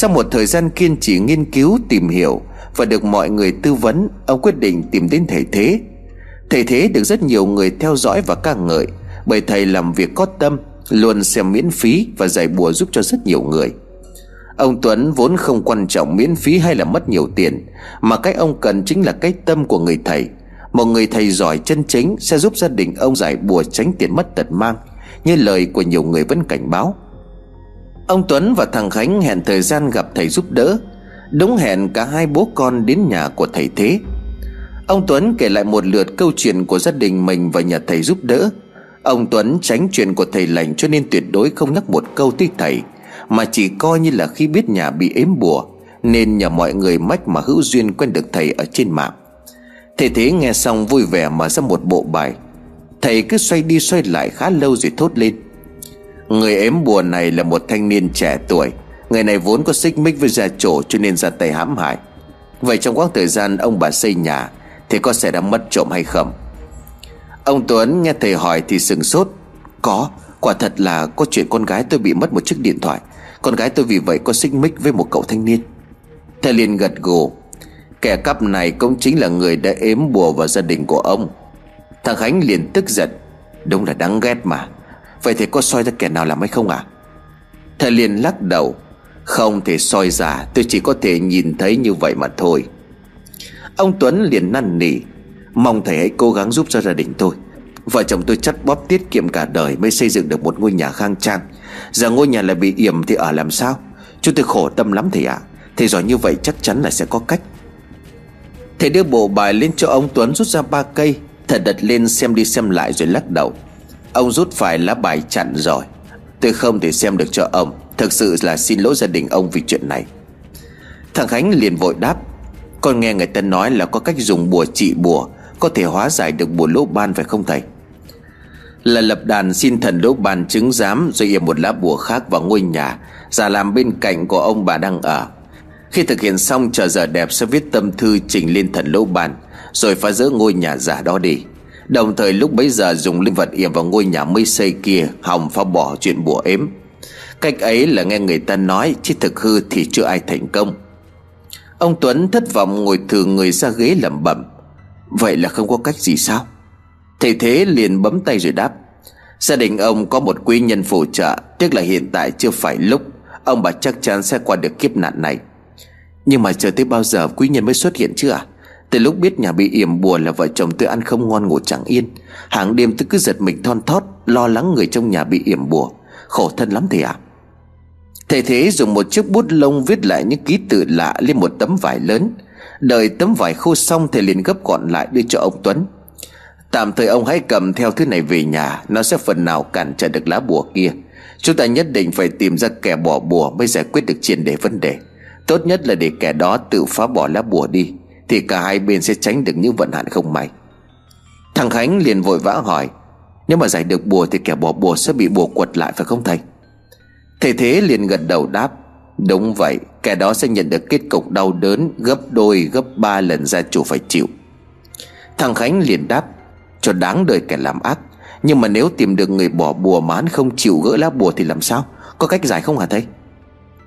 Sau một thời gian kiên trì nghiên cứu, tìm hiểu Và được mọi người tư vấn, Ông quyết định tìm đến thầy Thế. Thầy Thế được rất nhiều người theo dõi và ca ngợi Bởi thầy làm việc có tâm, Luôn xem miễn phí và giải bùa giúp cho rất nhiều người. Ông Tuấn vốn không quan trọng miễn phí hay là mất nhiều tiền, Mà cái ông cần chính là cái tâm của người thầy. Một người thầy giỏi chân chính sẽ giúp gia đình ông giải bùa tránh tiền mất tật mang, Như lời của nhiều người vẫn cảnh báo. Ông Tuấn và thằng Khánh hẹn thời gian gặp thầy giúp đỡ. Đúng hẹn cả hai bố con đến nhà của thầy Thế. Ông Tuấn kể lại một lượt câu chuyện của gia đình mình và nhà thầy giúp đỡ. Ông Tuấn tránh chuyện của thầy lành cho nên tuyệt đối không nhắc một câu tới thầy, Mà chỉ coi như là khi biết nhà bị ếm bùa, Nên nhờ mọi người mách mà hữu duyên quen được thầy ở trên mạng. Thầy Thế nghe xong vui vẻ mở ra một bộ bài. Thầy cứ xoay đi xoay lại khá lâu rồi thốt lên. Người ếm bùa này là một thanh niên trẻ tuổi. Người này vốn có xích mích với gia chủ cho nên ra tay hãm hại. Vậy trong quãng thời gian ông bà xây nhà, Thì có xảy ra mất trộm hay không? Ông Tuấn nghe thầy hỏi thì sừng sốt. Có, Quả thật là có chuyện con gái tôi bị mất một chiếc điện thoại. Con gái tôi vì vậy có xích mích với một cậu thanh niên. Thầy liền gật gù. Kẻ cắp này cũng chính là người đã ếm bùa vào gia đình của ông. Thằng Khánh liền tức giận. Đúng là đáng ghét mà. Vậy thì có soi ra kẻ nào làm hay không à Thầy liền lắc đầu. Không thể soi ra, Tôi chỉ có thể nhìn thấy như vậy mà thôi. Ông Tuấn liền năn nỉ. Mong thầy hãy cố gắng giúp cho gia đình tôi. Vợ chồng tôi chắt bóp tiết kiệm cả đời Mới xây dựng được một ngôi nhà khang trang. Giờ ngôi nhà lại bị yểm thì ở làm sao? Chúng tôi khổ tâm lắm thầy ạ. À. Thầy giỏi như vậy chắc chắn là sẽ có cách. Thầy đưa bộ bài lên cho ông Tuấn rút ra ba cây. Thầy đặt lên xem đi xem lại rồi lắc đầu. Ông rút phải lá bài chặn rồi. Tôi không thể xem được cho ông. Thực sự là xin lỗi gia đình ông vì chuyện này. Thằng Khánh liền vội đáp. Con nghe người ta nói là có cách dùng bùa trị bùa, Có thể hóa giải được bùa lỗ ban phải không thầy? Là lập đàn xin thần lỗ ban chứng giám, Rồi yểm một lá bùa khác vào ngôi nhà, Giả làm bên cạnh của ông bà đang ở. Khi thực hiện xong, chờ giờ đẹp sẽ viết tâm thư trình lên thần lỗ ban, Rồi phá rỡ ngôi nhà giả đó đi. Đồng thời lúc bấy giờ dùng linh vật yểm vào ngôi nhà mới xây kia, Hòng phá bỏ chuyện bùa ếm. Cách ấy là nghe người ta nói, Chứ thực hư thì chưa ai thành công. Ông Tuấn thất vọng ngồi thường người ra ghế lẩm bẩm. Vậy là không có cách gì sao? Thầy Thế liền bấm tay rồi đáp. Gia đình ông có một quý nhân phù trợ, Tiếc là hiện tại chưa phải lúc. Ông bà chắc chắn sẽ qua được kiếp nạn này. Nhưng mà chờ tới bao giờ quý nhân mới xuất hiện chứ à từ lúc biết nhà bị yểm bùa là vợ chồng tôi ăn không ngon ngủ chẳng yên. Hàng đêm tôi cứ giật mình thon thót, Lo lắng người trong nhà bị yểm bùa. Khổ thân lắm thầy ạ. À. Thầy thế dùng một chiếc bút lông viết lại những ký tự lạ lên một tấm vải lớn. Đợi tấm vải khô xong, thầy liền gấp gọn lại đưa cho ông Tuấn. Tạm thời ông hãy cầm theo thứ này về nhà, Nó sẽ phần nào cản trở được lá bùa kia. Chúng ta nhất định phải tìm ra kẻ bỏ bùa Mới giải quyết được triệt đề vấn đề. Tốt nhất là để kẻ đó tự phá bỏ lá bùa đi thì cả hai bên sẽ tránh được những vận hạn không may. Thằng Khánh liền vội vã hỏi, Nếu mà giải được bùa thì kẻ bỏ bùa sẽ bị bùa quật lại phải không thầy? Thầy Thế liền gật đầu đáp, Đúng vậy, Kẻ đó sẽ nhận được kết cục đau đớn Gấp đôi, gấp ba lần gia chủ phải chịu. Thằng Khánh liền đáp, Cho đáng đời kẻ làm ác, Nhưng mà nếu tìm được người bỏ bùa mà hắn không chịu gỡ lá bùa thì làm sao? Có cách giải không hả thầy?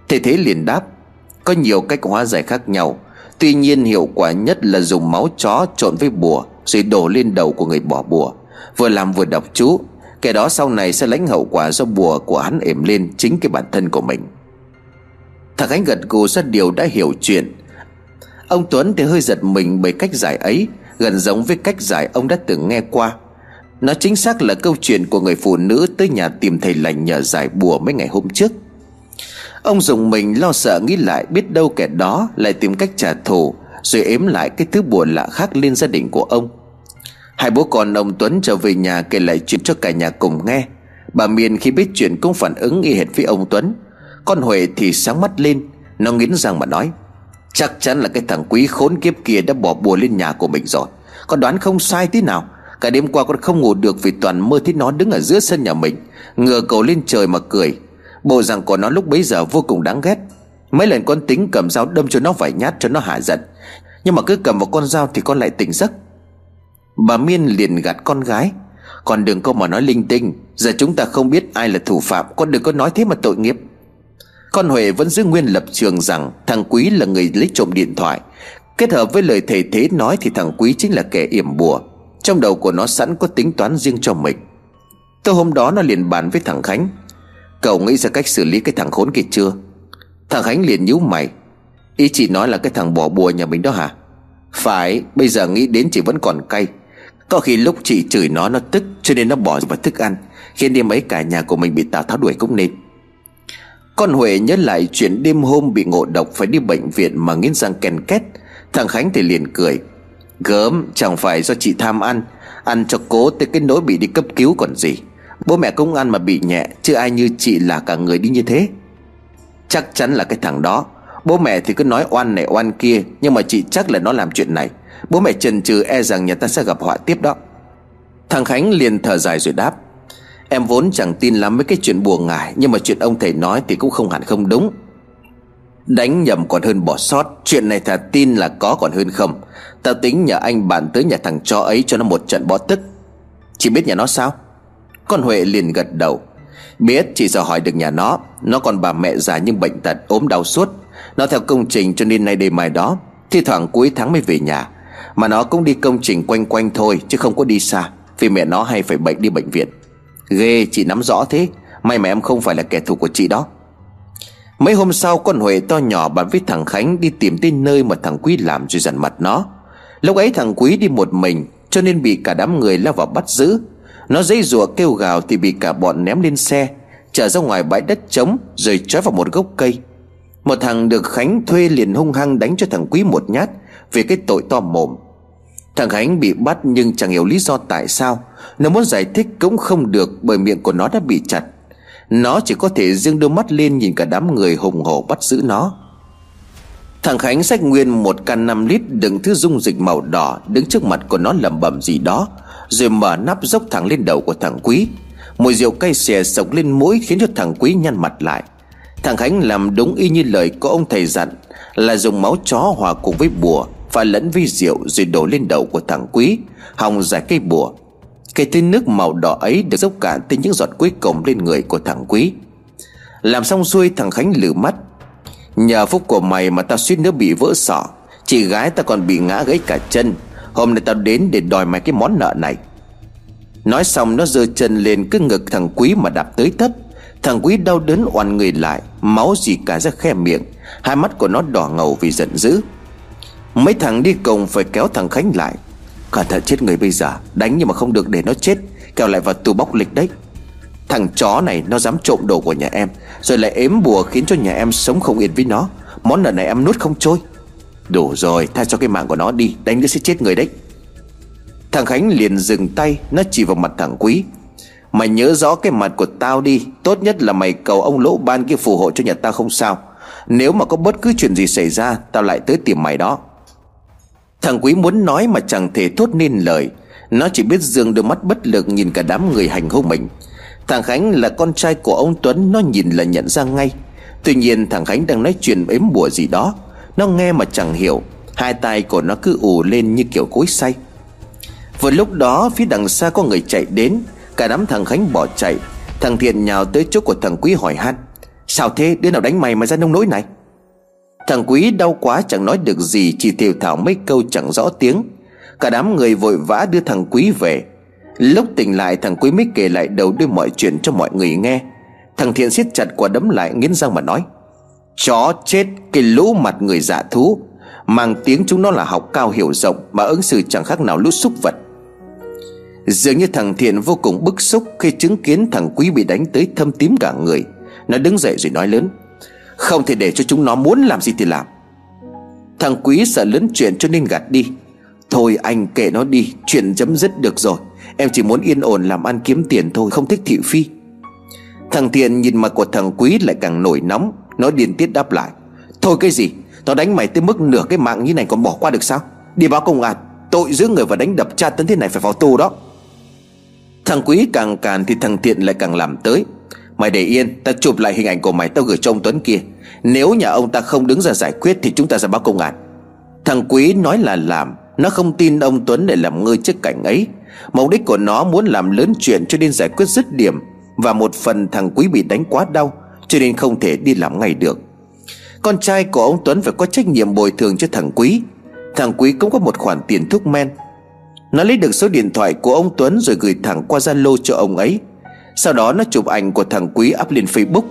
Thầy Thế liền đáp, Có nhiều cách hóa giải khác nhau Tuy nhiên hiệu quả nhất là dùng máu chó trộn với bùa, Rồi đổ lên đầu của người bỏ bùa. Vừa làm vừa đọc chú, Kẻ đó sau này sẽ lãnh hậu quả do bùa của hắn ểm lên chính cái bản thân của mình. Thằng Khánh gật gù ra điều đã hiểu chuyện. Ông Tuấn thì hơi giật mình bởi cách giải ấy, Gần giống với cách giải ông đã từng nghe qua. Nó chính xác là câu chuyện của người phụ nữ tới nhà tìm thầy lành nhờ giải bùa mấy ngày hôm trước. Ông dùng mình lo sợ nghĩ lại biết đâu kẻ đó lại tìm cách trả thù, Rồi ếm lại cái thứ buồn lạ khác lên gia đình của ông. Hai bố con ông Tuấn trở về nhà kể lại chuyện cho cả nhà cùng nghe. Bà Miền khi biết chuyện cũng phản ứng y hệt với ông Tuấn. Con Huệ thì sáng mắt lên, Nó nghiến răng mà nói, Chắc chắn là cái thằng quý khốn kiếp kia đã bỏ bùa lên nhà của mình rồi. Con đoán không sai tí nào. Cả đêm qua con không ngủ được vì toàn mơ thấy nó đứng ở giữa sân nhà mình, Ngửa cầu lên trời mà cười. Bộ rằng của nó lúc bấy giờ vô cùng đáng ghét. Mấy lần con tính cầm dao đâm cho nó vài nhát cho nó hạ giận. Nhưng mà cứ cầm một con dao thì con lại tỉnh giấc. Bà Miên liền gạt con gái. Còn đừng có mà nói linh tinh. Giờ chúng ta không biết ai là thủ phạm. Con đừng có nói thế mà tội nghiệp. Con Huệ vẫn giữ nguyên lập trường rằng Thằng Quý là người lấy trộm điện thoại. Kết hợp với lời thầy thế nói Thì thằng Quý chính là kẻ yểm bùa. Trong đầu của nó sẵn có tính toán riêng cho mình. Tối hôm đó nó liền bàn với thằng Khánh. Cậu nghĩ ra cách xử lý cái thằng khốn kia chưa? Thằng Khánh liền nhíu mày. Ý chị nói là cái thằng bỏ bùa nhà mình đó hả? Phải, Bây giờ nghĩ đến chị vẫn còn cay. Có khi lúc chị chửi nó nó tức, Cho nên nó bỏ vào thức ăn, Khiến đi mấy cả nhà của mình bị Tào Tháo đuổi cũng nên. Con Huệ nhớ lại chuyện đêm hôm bị ngộ độc Phải đi bệnh viện mà nghiến răng ken két. Thằng Khánh thì liền cười. Gớm, chẳng phải do chị tham ăn. Ăn cho cố tới cái nỗi bị đi cấp cứu còn gì. Bố mẹ công an mà bị nhẹ, Chứ ai như chị là cả người đi như thế. Chắc chắn là cái thằng đó. Bố mẹ thì cứ nói oan này oan kia, Nhưng mà chị chắc là nó làm chuyện này. Bố mẹ chần chừ e rằng nhà ta sẽ gặp họa tiếp đó. Thằng Khánh liền thở dài rồi đáp. Em vốn chẳng tin lắm mấy cái chuyện buồn ngại Nhưng mà chuyện ông thầy nói thì cũng không hẳn không đúng. Đánh nhầm còn hơn bỏ sót, Chuyện này thà tin là có còn hơn không. Tao tính nhờ anh bàn tới nhà thằng chó ấy cho nó một trận bó tức. Chị biết nhà nó sao? Con Huệ liền gật đầu. Biết chỉ giờ hỏi được nhà nó Nó còn bà mẹ già nhưng bệnh tật ốm đau suốt. Nó theo công trình cho nên nay đêm mai đó, Thi thoảng cuối tháng mới về nhà. Mà nó cũng đi công trình quanh quanh thôi, Chứ không có đi xa, Vì mẹ nó hay phải bệnh đi bệnh viện. Ghê, chị nắm rõ thế. May mà em không phải là kẻ thù của chị đó. Mấy hôm sau, con Huệ to nhỏ bàn với thằng Khánh đi tìm tới nơi mà thằng Quý làm rồi dằn mặt nó. Lúc ấy thằng Quý đi một mình, Cho nên bị cả đám người lao vào bắt giữ. Nó dây rùa kêu gào thì bị cả bọn ném lên xe Trở ra ngoài bãi đất trống Rồi trói vào một gốc cây. Một thằng được Khánh thuê liền hung hăng đánh cho thằng Quý một nhát Vì cái tội to mồm. Thằng Khánh bị bắt nhưng chẳng hiểu lý do tại sao. Nó muốn giải thích cũng không được Bởi miệng của nó đã bị chặt. Nó chỉ có thể dương đôi mắt lên Nhìn cả đám người hùng hổ bắt giữ nó. Thằng Khánh xách nguyên một can 5 lít Đựng thứ dung dịch màu đỏ Đứng trước mặt của nó lẩm bẩm gì đó. Rồi mở nắp dốc thẳng lên đầu của thằng Quý. Mùi rượu cay xè sộc lên mũi Khiến cho thằng Quý nhăn mặt lại. Thằng Khánh làm đúng y như lời của ông thầy dặn, Là dùng máu chó hòa cùng với bùa và lẫn với rượu rồi đổ lên đầu của thằng Quý, Hòng giải cây bùa. Cây tên nước màu đỏ ấy được dốc cả tới những giọt cuối cùng lên người của thằng Quý. Làm xong xuôi, thằng Khánh lử mắt. Nhờ phúc của mày mà tao suýt nữa bị vỡ sọ, Chị gái ta còn bị ngã gãy cả chân. Hôm nay tao đến để đòi mày cái món nợ này. Nói xong, nó giơ chân lên cứ ngực thằng Quý mà đạp tới thấp Thằng Quý đau đớn oằn người lại, Máu gì cả ra khe miệng. Hai mắt của nó đỏ ngầu vì giận dữ. Mấy thằng đi cùng phải kéo thằng Khánh lại. Cẩn thận chết người bây giờ, Đánh nhưng mà không được để nó chết Kéo lại vào tù bóc lịch đấy. Thằng chó này, nó dám trộm đồ của nhà em, Rồi lại ếm bùa khiến cho nhà em sống không yên với nó. Món nợ này em nuốt không trôi. Đủ rồi, tha cho cái mạng của nó đi, Đánh nó sẽ chết người đấy. Thằng Khánh liền dừng tay, Nó chỉ vào mặt thằng Quý. Mày nhớ rõ cái mặt của tao đi, Tốt nhất là mày cầu ông lỗ ban kia phù hộ cho nhà tao không sao. Nếu mà có bất cứ chuyện gì xảy ra, Tao lại tới tìm mày đó. Thằng Quý muốn nói mà chẳng thể thốt nên lời. Nó chỉ biết dường đôi mắt bất lực Nhìn cả đám người hành hung mình. Thằng Khánh là con trai của ông Tuấn, Nó nhìn là nhận ra ngay. Tuy nhiên thằng Khánh đang nói chuyện ếm bùa gì đó. Nó nghe mà chẳng hiểu. Hai tay của nó cứ ù lên như kiểu cối say Vừa lúc đó, phía đằng xa có người chạy đến. Cả đám thằng Khánh bỏ chạy. Thằng Thiện nhào tới chỗ của thằng Quý hỏi han. Sao thế? Đứa nào đánh mày mà ra nông nỗi này? Thằng Quý đau quá, chẳng nói được gì, Chỉ thều thảo mấy câu chẳng rõ tiếng. Cả đám người vội vã đưa thằng Quý về. Lúc tỉnh lại, thằng Quý mới kể lại đầu đuôi mọi chuyện cho mọi người nghe. Thằng Thiện siết chặt quả đấm lại, nghiến răng mà nói Chó chết cái lũ mặt người dạ thú. Mang tiếng chúng nó là học cao hiểu rộng Mà ứng xử chẳng khác nào lũ súc vật. Dường như thằng Thiện vô cùng bức xúc Khi chứng kiến thằng Quý bị đánh tới thâm tím cả người. Nó đứng dậy rồi nói lớn, Không thể để cho chúng nó muốn làm gì thì làm. Thằng Quý sợ lớn chuyện cho nên gạt đi. Thôi anh kệ nó đi, Chuyện chấm dứt được rồi. Em chỉ muốn yên ổn làm ăn kiếm tiền thôi, Không thích thị phi. Thằng Thiện nhìn mặt của thằng Quý lại càng nổi nóng. Nó điên tiết đáp lại. Thôi cái gì? Tao đánh mày tới mức nửa cái mạng như này còn bỏ qua được sao? Đi báo công an. Tội giữ người và đánh đập cha tấn thế này phải vào tù đó. Thằng Quý càng càn thì thằng Thiện lại càng làm tới. Mày để yên, Ta chụp lại hình ảnh của mày tao gửi cho ông Tuấn kia. Nếu nhà ông ta không đứng ra giải quyết Thì chúng ta sẽ báo công an. Thằng Quý nói là làm, Nó không tin ông Tuấn để làm ngơi trước cảnh ấy. Mục đích của nó muốn làm lớn chuyện cho nên giải quyết dứt điểm. Và một phần thằng Quý bị đánh quá đau. Cho nên không thể đi làm ngay được. Con trai của ông Tuấn phải có trách nhiệm bồi thường cho thằng Quý. Thằng Quý cũng có một khoản tiền thuốc men. Nó lấy được số điện thoại của ông Tuấn Rồi gửi thẳng qua Zalo cho ông ấy. Sau đó nó chụp ảnh của thằng Quý up lên Facebook.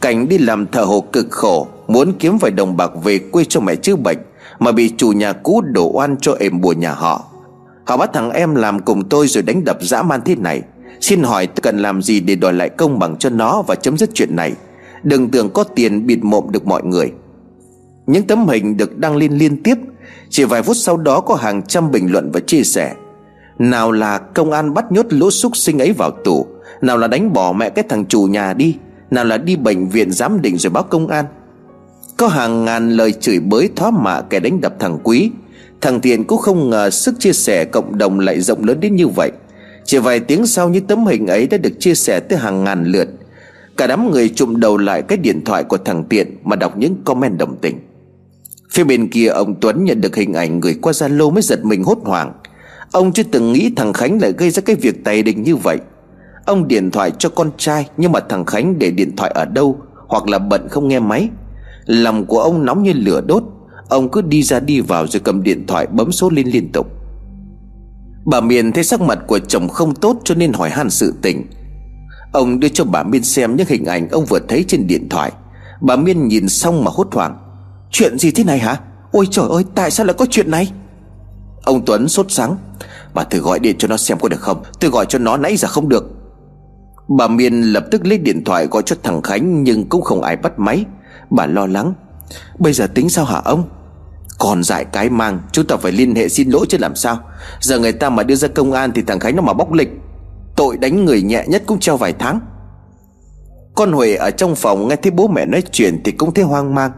Cảnh đi làm thợ hồ cực khổ, Muốn kiếm vài đồng bạc về quê cho mẹ chữa bệnh Mà bị chủ nhà cũ đổ oan cho êm bùa nhà họ. Họ bắt thằng em làm cùng tôi rồi đánh đập dã man thế này. Xin hỏi tôi cần làm gì để đòi lại công bằng cho nó Và chấm dứt chuyện này? Đừng tưởng có tiền bịt mộm được mọi người. Những tấm hình được đăng lên liên tiếp, Chỉ vài phút sau đó có hàng trăm bình luận và chia sẻ. Nào là công an bắt nhốt lũ súc sinh ấy vào tù, Nào là đánh bỏ mẹ cái thằng chủ nhà đi, Nào là đi bệnh viện giám định rồi báo công an. Có hàng ngàn lời chửi bới thoá mạ kẻ đánh đập thằng Quý. Thằng Thiện cũng không ngờ sức chia sẻ cộng đồng lại rộng lớn đến như vậy. Chỉ vài tiếng sau những tấm hình ấy đã được chia sẻ tới hàng ngàn lượt. Cả đám người chụm đầu lại cái điện thoại của thằng Tiện Mà đọc những comment đồng tình. Phía bên kia, ông Tuấn nhận được hình ảnh gửi qua Zalo mới giật mình hốt hoảng. Ông chưa từng nghĩ thằng Khánh lại gây ra cái việc tày đình như vậy. Ông điện thoại cho con trai, Nhưng mà thằng Khánh để điện thoại ở đâu, Hoặc là bận không nghe máy. Lòng của ông nóng như lửa đốt. Ông cứ đi ra đi vào rồi cầm điện thoại bấm số lên liên tục. Bà Miền thấy sắc mặt của chồng không tốt cho nên hỏi han sự tình. Ông đưa cho bà Miên xem những hình ảnh ông vừa thấy trên điện thoại. Bà Miên nhìn xong mà hốt hoảng. Chuyện gì thế này hả? Ôi trời ơi, tại sao lại có chuyện này? Ông Tuấn sốt sáng. Bà thử gọi điện cho nó xem có được không? Tôi gọi cho nó nãy giờ không được. Bà Miên lập tức lấy điện thoại gọi cho thằng Khánh Nhưng cũng không ai bắt máy. Bà lo lắng. Bây giờ tính sao hả ông? Còn dại cái mang Chúng ta phải liên hệ xin lỗi chứ làm sao? Giờ người ta mà đưa ra công an Thì thằng Khánh nó mà bóc lịch, Tội đánh người nhẹ nhất cũng treo vài tháng. Con Huệ ở trong phòng nghe thấy bố mẹ nói chuyện Thì cũng thấy hoang mang.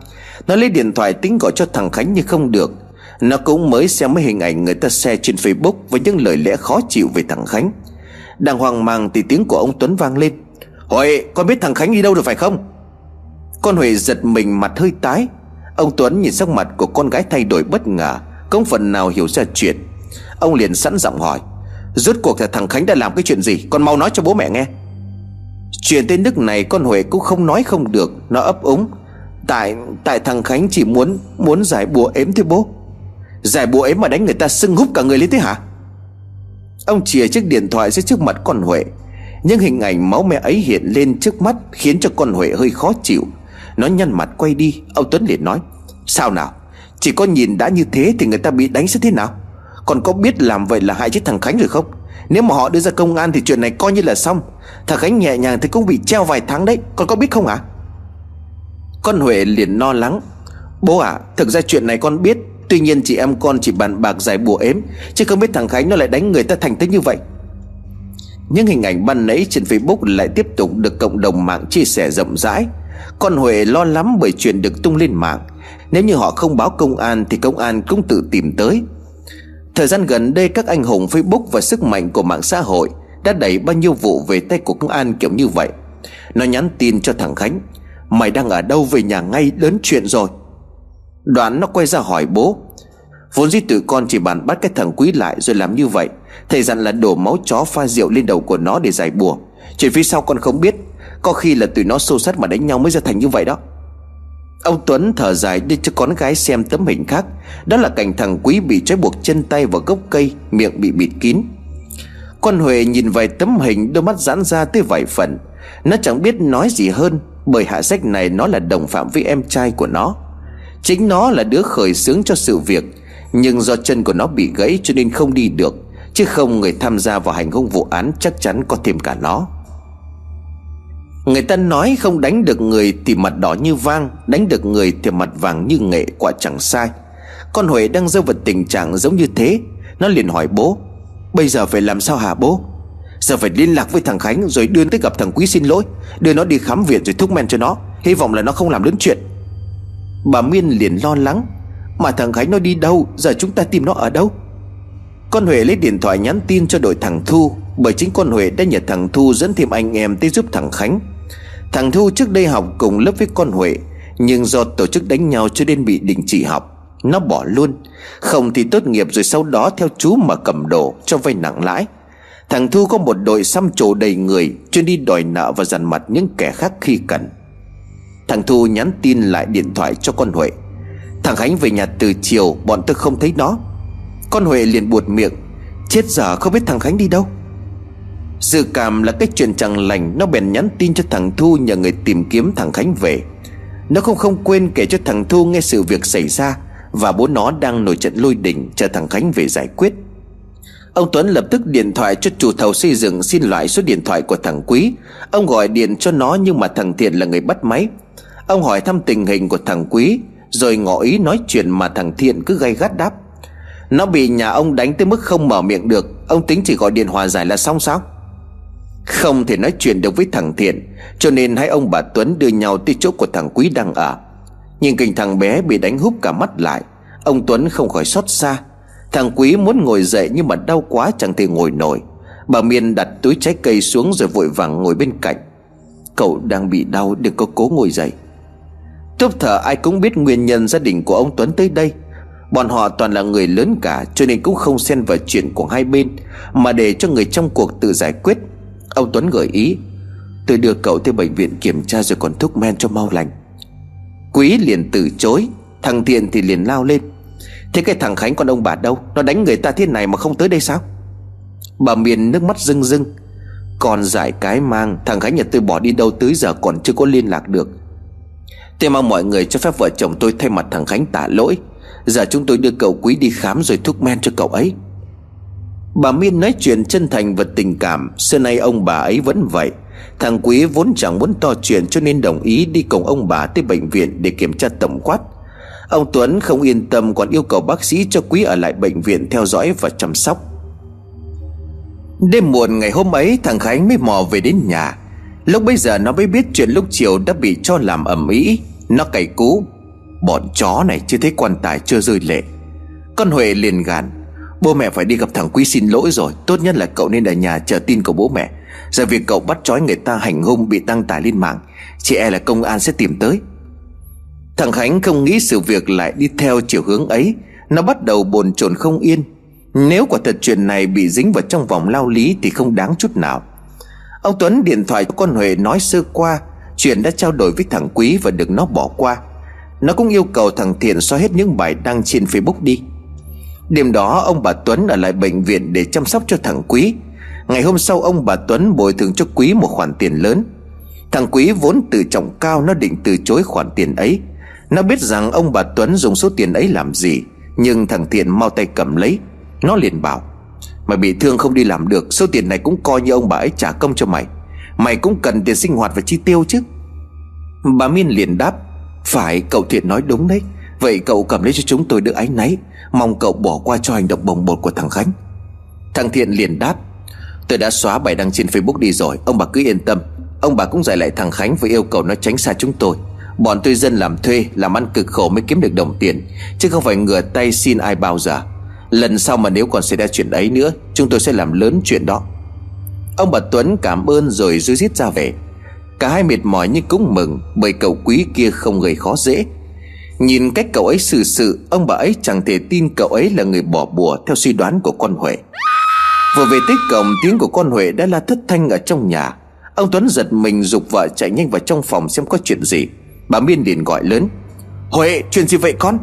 Nó lấy điện thoại tính gọi cho thằng Khánh nhưng không được. Nó cũng mới xem mấy hình ảnh người ta share trên Facebook Với những lời lẽ khó chịu về thằng Khánh. Đang hoang mang thì tiếng của ông Tuấn vang lên. Huệ, con biết thằng Khánh đi đâu rồi phải không? Con Huệ giật mình, mặt hơi tái. Ông Tuấn nhìn sắc mặt của con gái thay đổi bất ngờ, Không phần nào hiểu ra chuyện. Ông liền sẵn giọng hỏi, Rốt cuộc là thằng Khánh đã làm cái chuyện gì? Con mau nói cho bố mẹ nghe. Chuyện tên Đức này con Huệ cũng không nói không được, Nó ấp úng. Tại tại thằng Khánh chỉ muốn Muốn giải bùa ếm thôi bố. Giải bùa ếm mà đánh người ta sưng húp cả người lên thế hả? Ông chìa chiếc điện thoại ra trước mặt con Huệ. Nhưng hình ảnh máu mẹ ấy hiện lên trước mắt Khiến cho con Huệ hơi khó chịu. Nó nhăn mặt quay đi Ông Tuấn liền nói, Sao nào? Chỉ có nhìn đã như thế thì người ta bị đánh sẽ thế nào? Còn có biết làm vậy là hại chết thằng Khánh rồi không? Nếu mà họ đưa ra công an thì chuyện này coi như là xong. Thằng Khánh nhẹ nhàng thì cũng bị treo vài tháng đấy, Con có biết không ạ? Con Huệ liền lo lắng, Bố à thực ra chuyện này con biết, Tuy nhiên chị em con chỉ bàn bạc giải bùa ếm, Chứ không biết thằng Khánh nó lại đánh người ta thành tích như vậy. Những hình ảnh ban nãy trên Facebook lại tiếp tục được cộng đồng mạng chia sẻ rộng rãi. Con Huệ lo lắm bởi chuyện được tung lên mạng. Nếu như họ không báo công an thì công an cũng tự tìm tới. Thời gian gần đây, các anh hùng Facebook và sức mạnh của mạng xã hội Đã đẩy bao nhiêu vụ về tay của công an kiểu như vậy. Nó nhắn tin cho thằng Khánh, Mày đang ở đâu về nhà ngay lớn chuyện rồi? Đoạn nó quay ra hỏi bố, Vốn dĩ tụi con chỉ bàn bắt cái thằng quý lại rồi làm như vậy. Thầy dặn là đổ máu chó pha rượu lên đầu của nó để giải bùa. Chuyện phía sau con không biết. Có khi là tụi nó xô sát mà đánh nhau mới ra thành như vậy đó. Ông Tuấn thở dài đưa cho con gái xem tấm hình khác. Đó là cảnh thằng Quý bị trói buộc chân tay vào gốc cây, Miệng bị bịt kín. Con Huệ nhìn vài tấm hình, Đôi mắt giãn ra tới vài phần. Nó chẳng biết nói gì hơn, Bởi hạ sách này nó là đồng phạm với em trai của nó. Chính nó là đứa khởi xướng cho sự việc, Nhưng do chân của nó bị gãy cho nên không đi được, Chứ không người tham gia vào hành hung vụ án chắc chắn có thêm cả nó. Người ta nói không đánh được người thì mặt đỏ như vang, Đánh được người thì mặt vàng như nghệ quả chẳng sai. Con Huệ đang rơi vào tình trạng giống như thế, Nó liền hỏi bố, Bây giờ phải làm sao hả bố? Giờ phải liên lạc với thằng Khánh Rồi đưa tới gặp thằng Quý xin lỗi, Đưa nó đi khám viện rồi thúc men cho nó, Hy vọng là nó không làm lớn chuyện. Bà Miên liền lo lắng, Mà thằng Khánh nó đi đâu, Giờ chúng ta tìm nó ở đâu? Con Huệ lấy điện thoại nhắn tin cho đội thằng Thu, Bởi chính con Huệ đã nhờ thằng Thu dẫn thêm anh em tới giúp thằng Khánh. Thằng Thu trước đây học cùng lớp với con Huệ, Nhưng do tổ chức đánh nhau cho nên bị đình chỉ học. Nó bỏ luôn. Không thì tốt nghiệp rồi sau đó theo chú mà cầm đồ cho vay nặng lãi. Thằng Thu có một đội xăm trổ đầy người, Chuyên đi đòi nợ và dằn mặt những kẻ khác khi cần. Thằng Thu nhắn tin lại điện thoại cho con Huệ. Thằng Khánh về nhà từ chiều, Bọn tôi không thấy nó. Con Huệ liền buột miệng. Chết giờ không biết thằng Khánh đi đâu. Dự cảm là cái chuyện chẳng lành, Nó bèn nhắn tin cho thằng Thu nhờ người tìm kiếm thằng Khánh về. Nó không không quên kể cho thằng Thu nghe sự việc xảy ra Và bố nó đang nổi trận lôi đỉnh Chờ thằng Khánh về giải quyết. Ông Tuấn lập tức điện thoại cho chủ thầu xây dựng Xin loại số điện thoại của thằng Quý. Ông gọi điện cho nó nhưng mà thằng Thiện là người bắt máy. Ông hỏi thăm tình hình của thằng Quý, Rồi ngỏ ý nói chuyện mà thằng Thiện cứ gay gắt đáp. Nó bị nhà ông đánh tới mức không mở miệng được. Ông tính chỉ gọi điện hòa giải là xong sao? Không thể nói chuyện được với thằng Thiện, Cho nên hai ông bà Tuấn đưa nhau tới chỗ của thằng Quý đang ở. Nhìn cảnh thằng bé bị đánh húp cả mắt lại, Ông Tuấn không khỏi xót xa. Thằng Quý muốn ngồi dậy nhưng mà đau quá chẳng thể ngồi nổi. Bà Miên đặt túi trái cây xuống rồi vội vàng ngồi bên cạnh. Cậu đang bị đau, đừng có cố ngồi dậy. Túp thở ai cũng biết nguyên nhân gia đình của ông Tuấn tới đây. Bọn họ toàn là người lớn cả, Cho nên cũng không xen vào chuyện của hai bên, Mà để cho người trong cuộc tự giải quyết. Ông Tuấn gợi ý, Tôi đưa cậu tới bệnh viện kiểm tra rồi còn thuốc men cho mau lành. Quý liền từ chối, Thằng Thiện thì liền lao lên. Thế cái thằng Khánh con ông bà đâu? Nó đánh người ta thế này mà không tới đây sao? Bà Miền nước mắt rưng rưng. Còn giải cái mang, Thằng Khánh nhà tôi bỏ đi đâu tới giờ còn chưa có liên lạc được. Tôi mong mọi người cho phép vợ chồng tôi thay mặt thằng Khánh tạ lỗi. Giờ chúng tôi đưa cậu quý đi khám rồi thuốc men cho cậu ấy. Bà Miên nói chuyện chân thành và tình cảm. Xưa nay ông bà ấy vẫn vậy. Thằng Quý vốn chẳng muốn to chuyện cho nên đồng ý đi cùng ông bà tới bệnh viện để kiểm tra tổng quát. Ông Tuấn không yên tâm còn yêu cầu bác sĩ cho Quý ở lại bệnh viện theo dõi và chăm sóc. Đêm muộn ngày hôm ấy, thằng Khánh mới mò về đến nhà. Lúc bây giờ nó mới biết chuyện lúc chiều đã bị cho làm ẩm ý. Nó cày cú, Bọn chó này chưa thấy quan tài chưa rơi lệ. Con Huệ liền gàn Bố mẹ phải đi gặp thằng Quý xin lỗi rồi, Tốt nhất là cậu nên ở nhà chờ tin của bố mẹ. Giờ việc cậu bắt trói người ta hành hung bị đăng tải lên mạng, Chị e là công an sẽ tìm tới. Thằng Khánh không nghĩ sự việc lại đi theo chiều hướng ấy. Nó bắt đầu bồn chồn không yên. Nếu quả thật chuyện này bị dính vào trong vòng lao lý Thì không đáng chút nào. Ông Tuấn điện thoại cho con Huệ nói sơ qua Chuyện đã trao đổi với thằng Quý và được nó bỏ qua. Nó cũng yêu cầu thằng Thiện xóa hết những bài đăng trên Facebook đi. Đêm đó, ông bà Tuấn ở lại bệnh viện để chăm sóc cho thằng Quý. Ngày hôm sau, ông bà Tuấn bồi thường cho Quý một khoản tiền lớn. Thằng Quý vốn tự trọng cao, nó định từ chối khoản tiền ấy. Nó biết rằng ông bà Tuấn dùng số tiền ấy làm gì, Nhưng thằng Thiện mau tay cầm lấy. Nó liền bảo, Mày bị thương không đi làm được, Số tiền này cũng coi như ông bà ấy trả công cho mày. Mày cũng cần tiền sinh hoạt và chi tiêu chứ. Bà Miên liền đáp, Phải, cậu Thiện nói đúng đấy. Vậy cậu cầm lấy cho chúng tôi đỡ áy náy, Mong cậu bỏ qua cho hành động bồng bột của thằng Khánh. Thằng Thiện liền đáp, Tôi đã xóa bài đăng trên Facebook đi rồi, Ông bà cứ yên tâm. Ông bà cũng giải lại thằng Khánh với yêu cầu nó tránh xa chúng tôi. Bọn tôi dân làm thuê, Làm ăn cực khổ mới kiếm được đồng tiền, Chứ không phải ngửa tay xin ai bao giờ. Lần sau mà nếu còn xảy ra chuyện ấy nữa, Chúng tôi sẽ làm lớn chuyện đó. Ông bà Tuấn cảm ơn rồi rui rít ra về. Cả hai mệt mỏi nhưng cũng mừng, Bởi cậu quý kia không gây khó dễ. Nhìn cách cậu ấy xử sự, Ông bà ấy chẳng thể tin cậu ấy là người bỏ bùa Theo suy đoán của con Huệ. Vừa về tới cổng, tiếng của con Huệ đã la thất thanh ở trong nhà. Ông Tuấn giật mình dục vợ chạy nhanh vào trong phòng xem có chuyện gì. Bà Miên liền gọi lớn, Huệ, chuyện gì vậy con?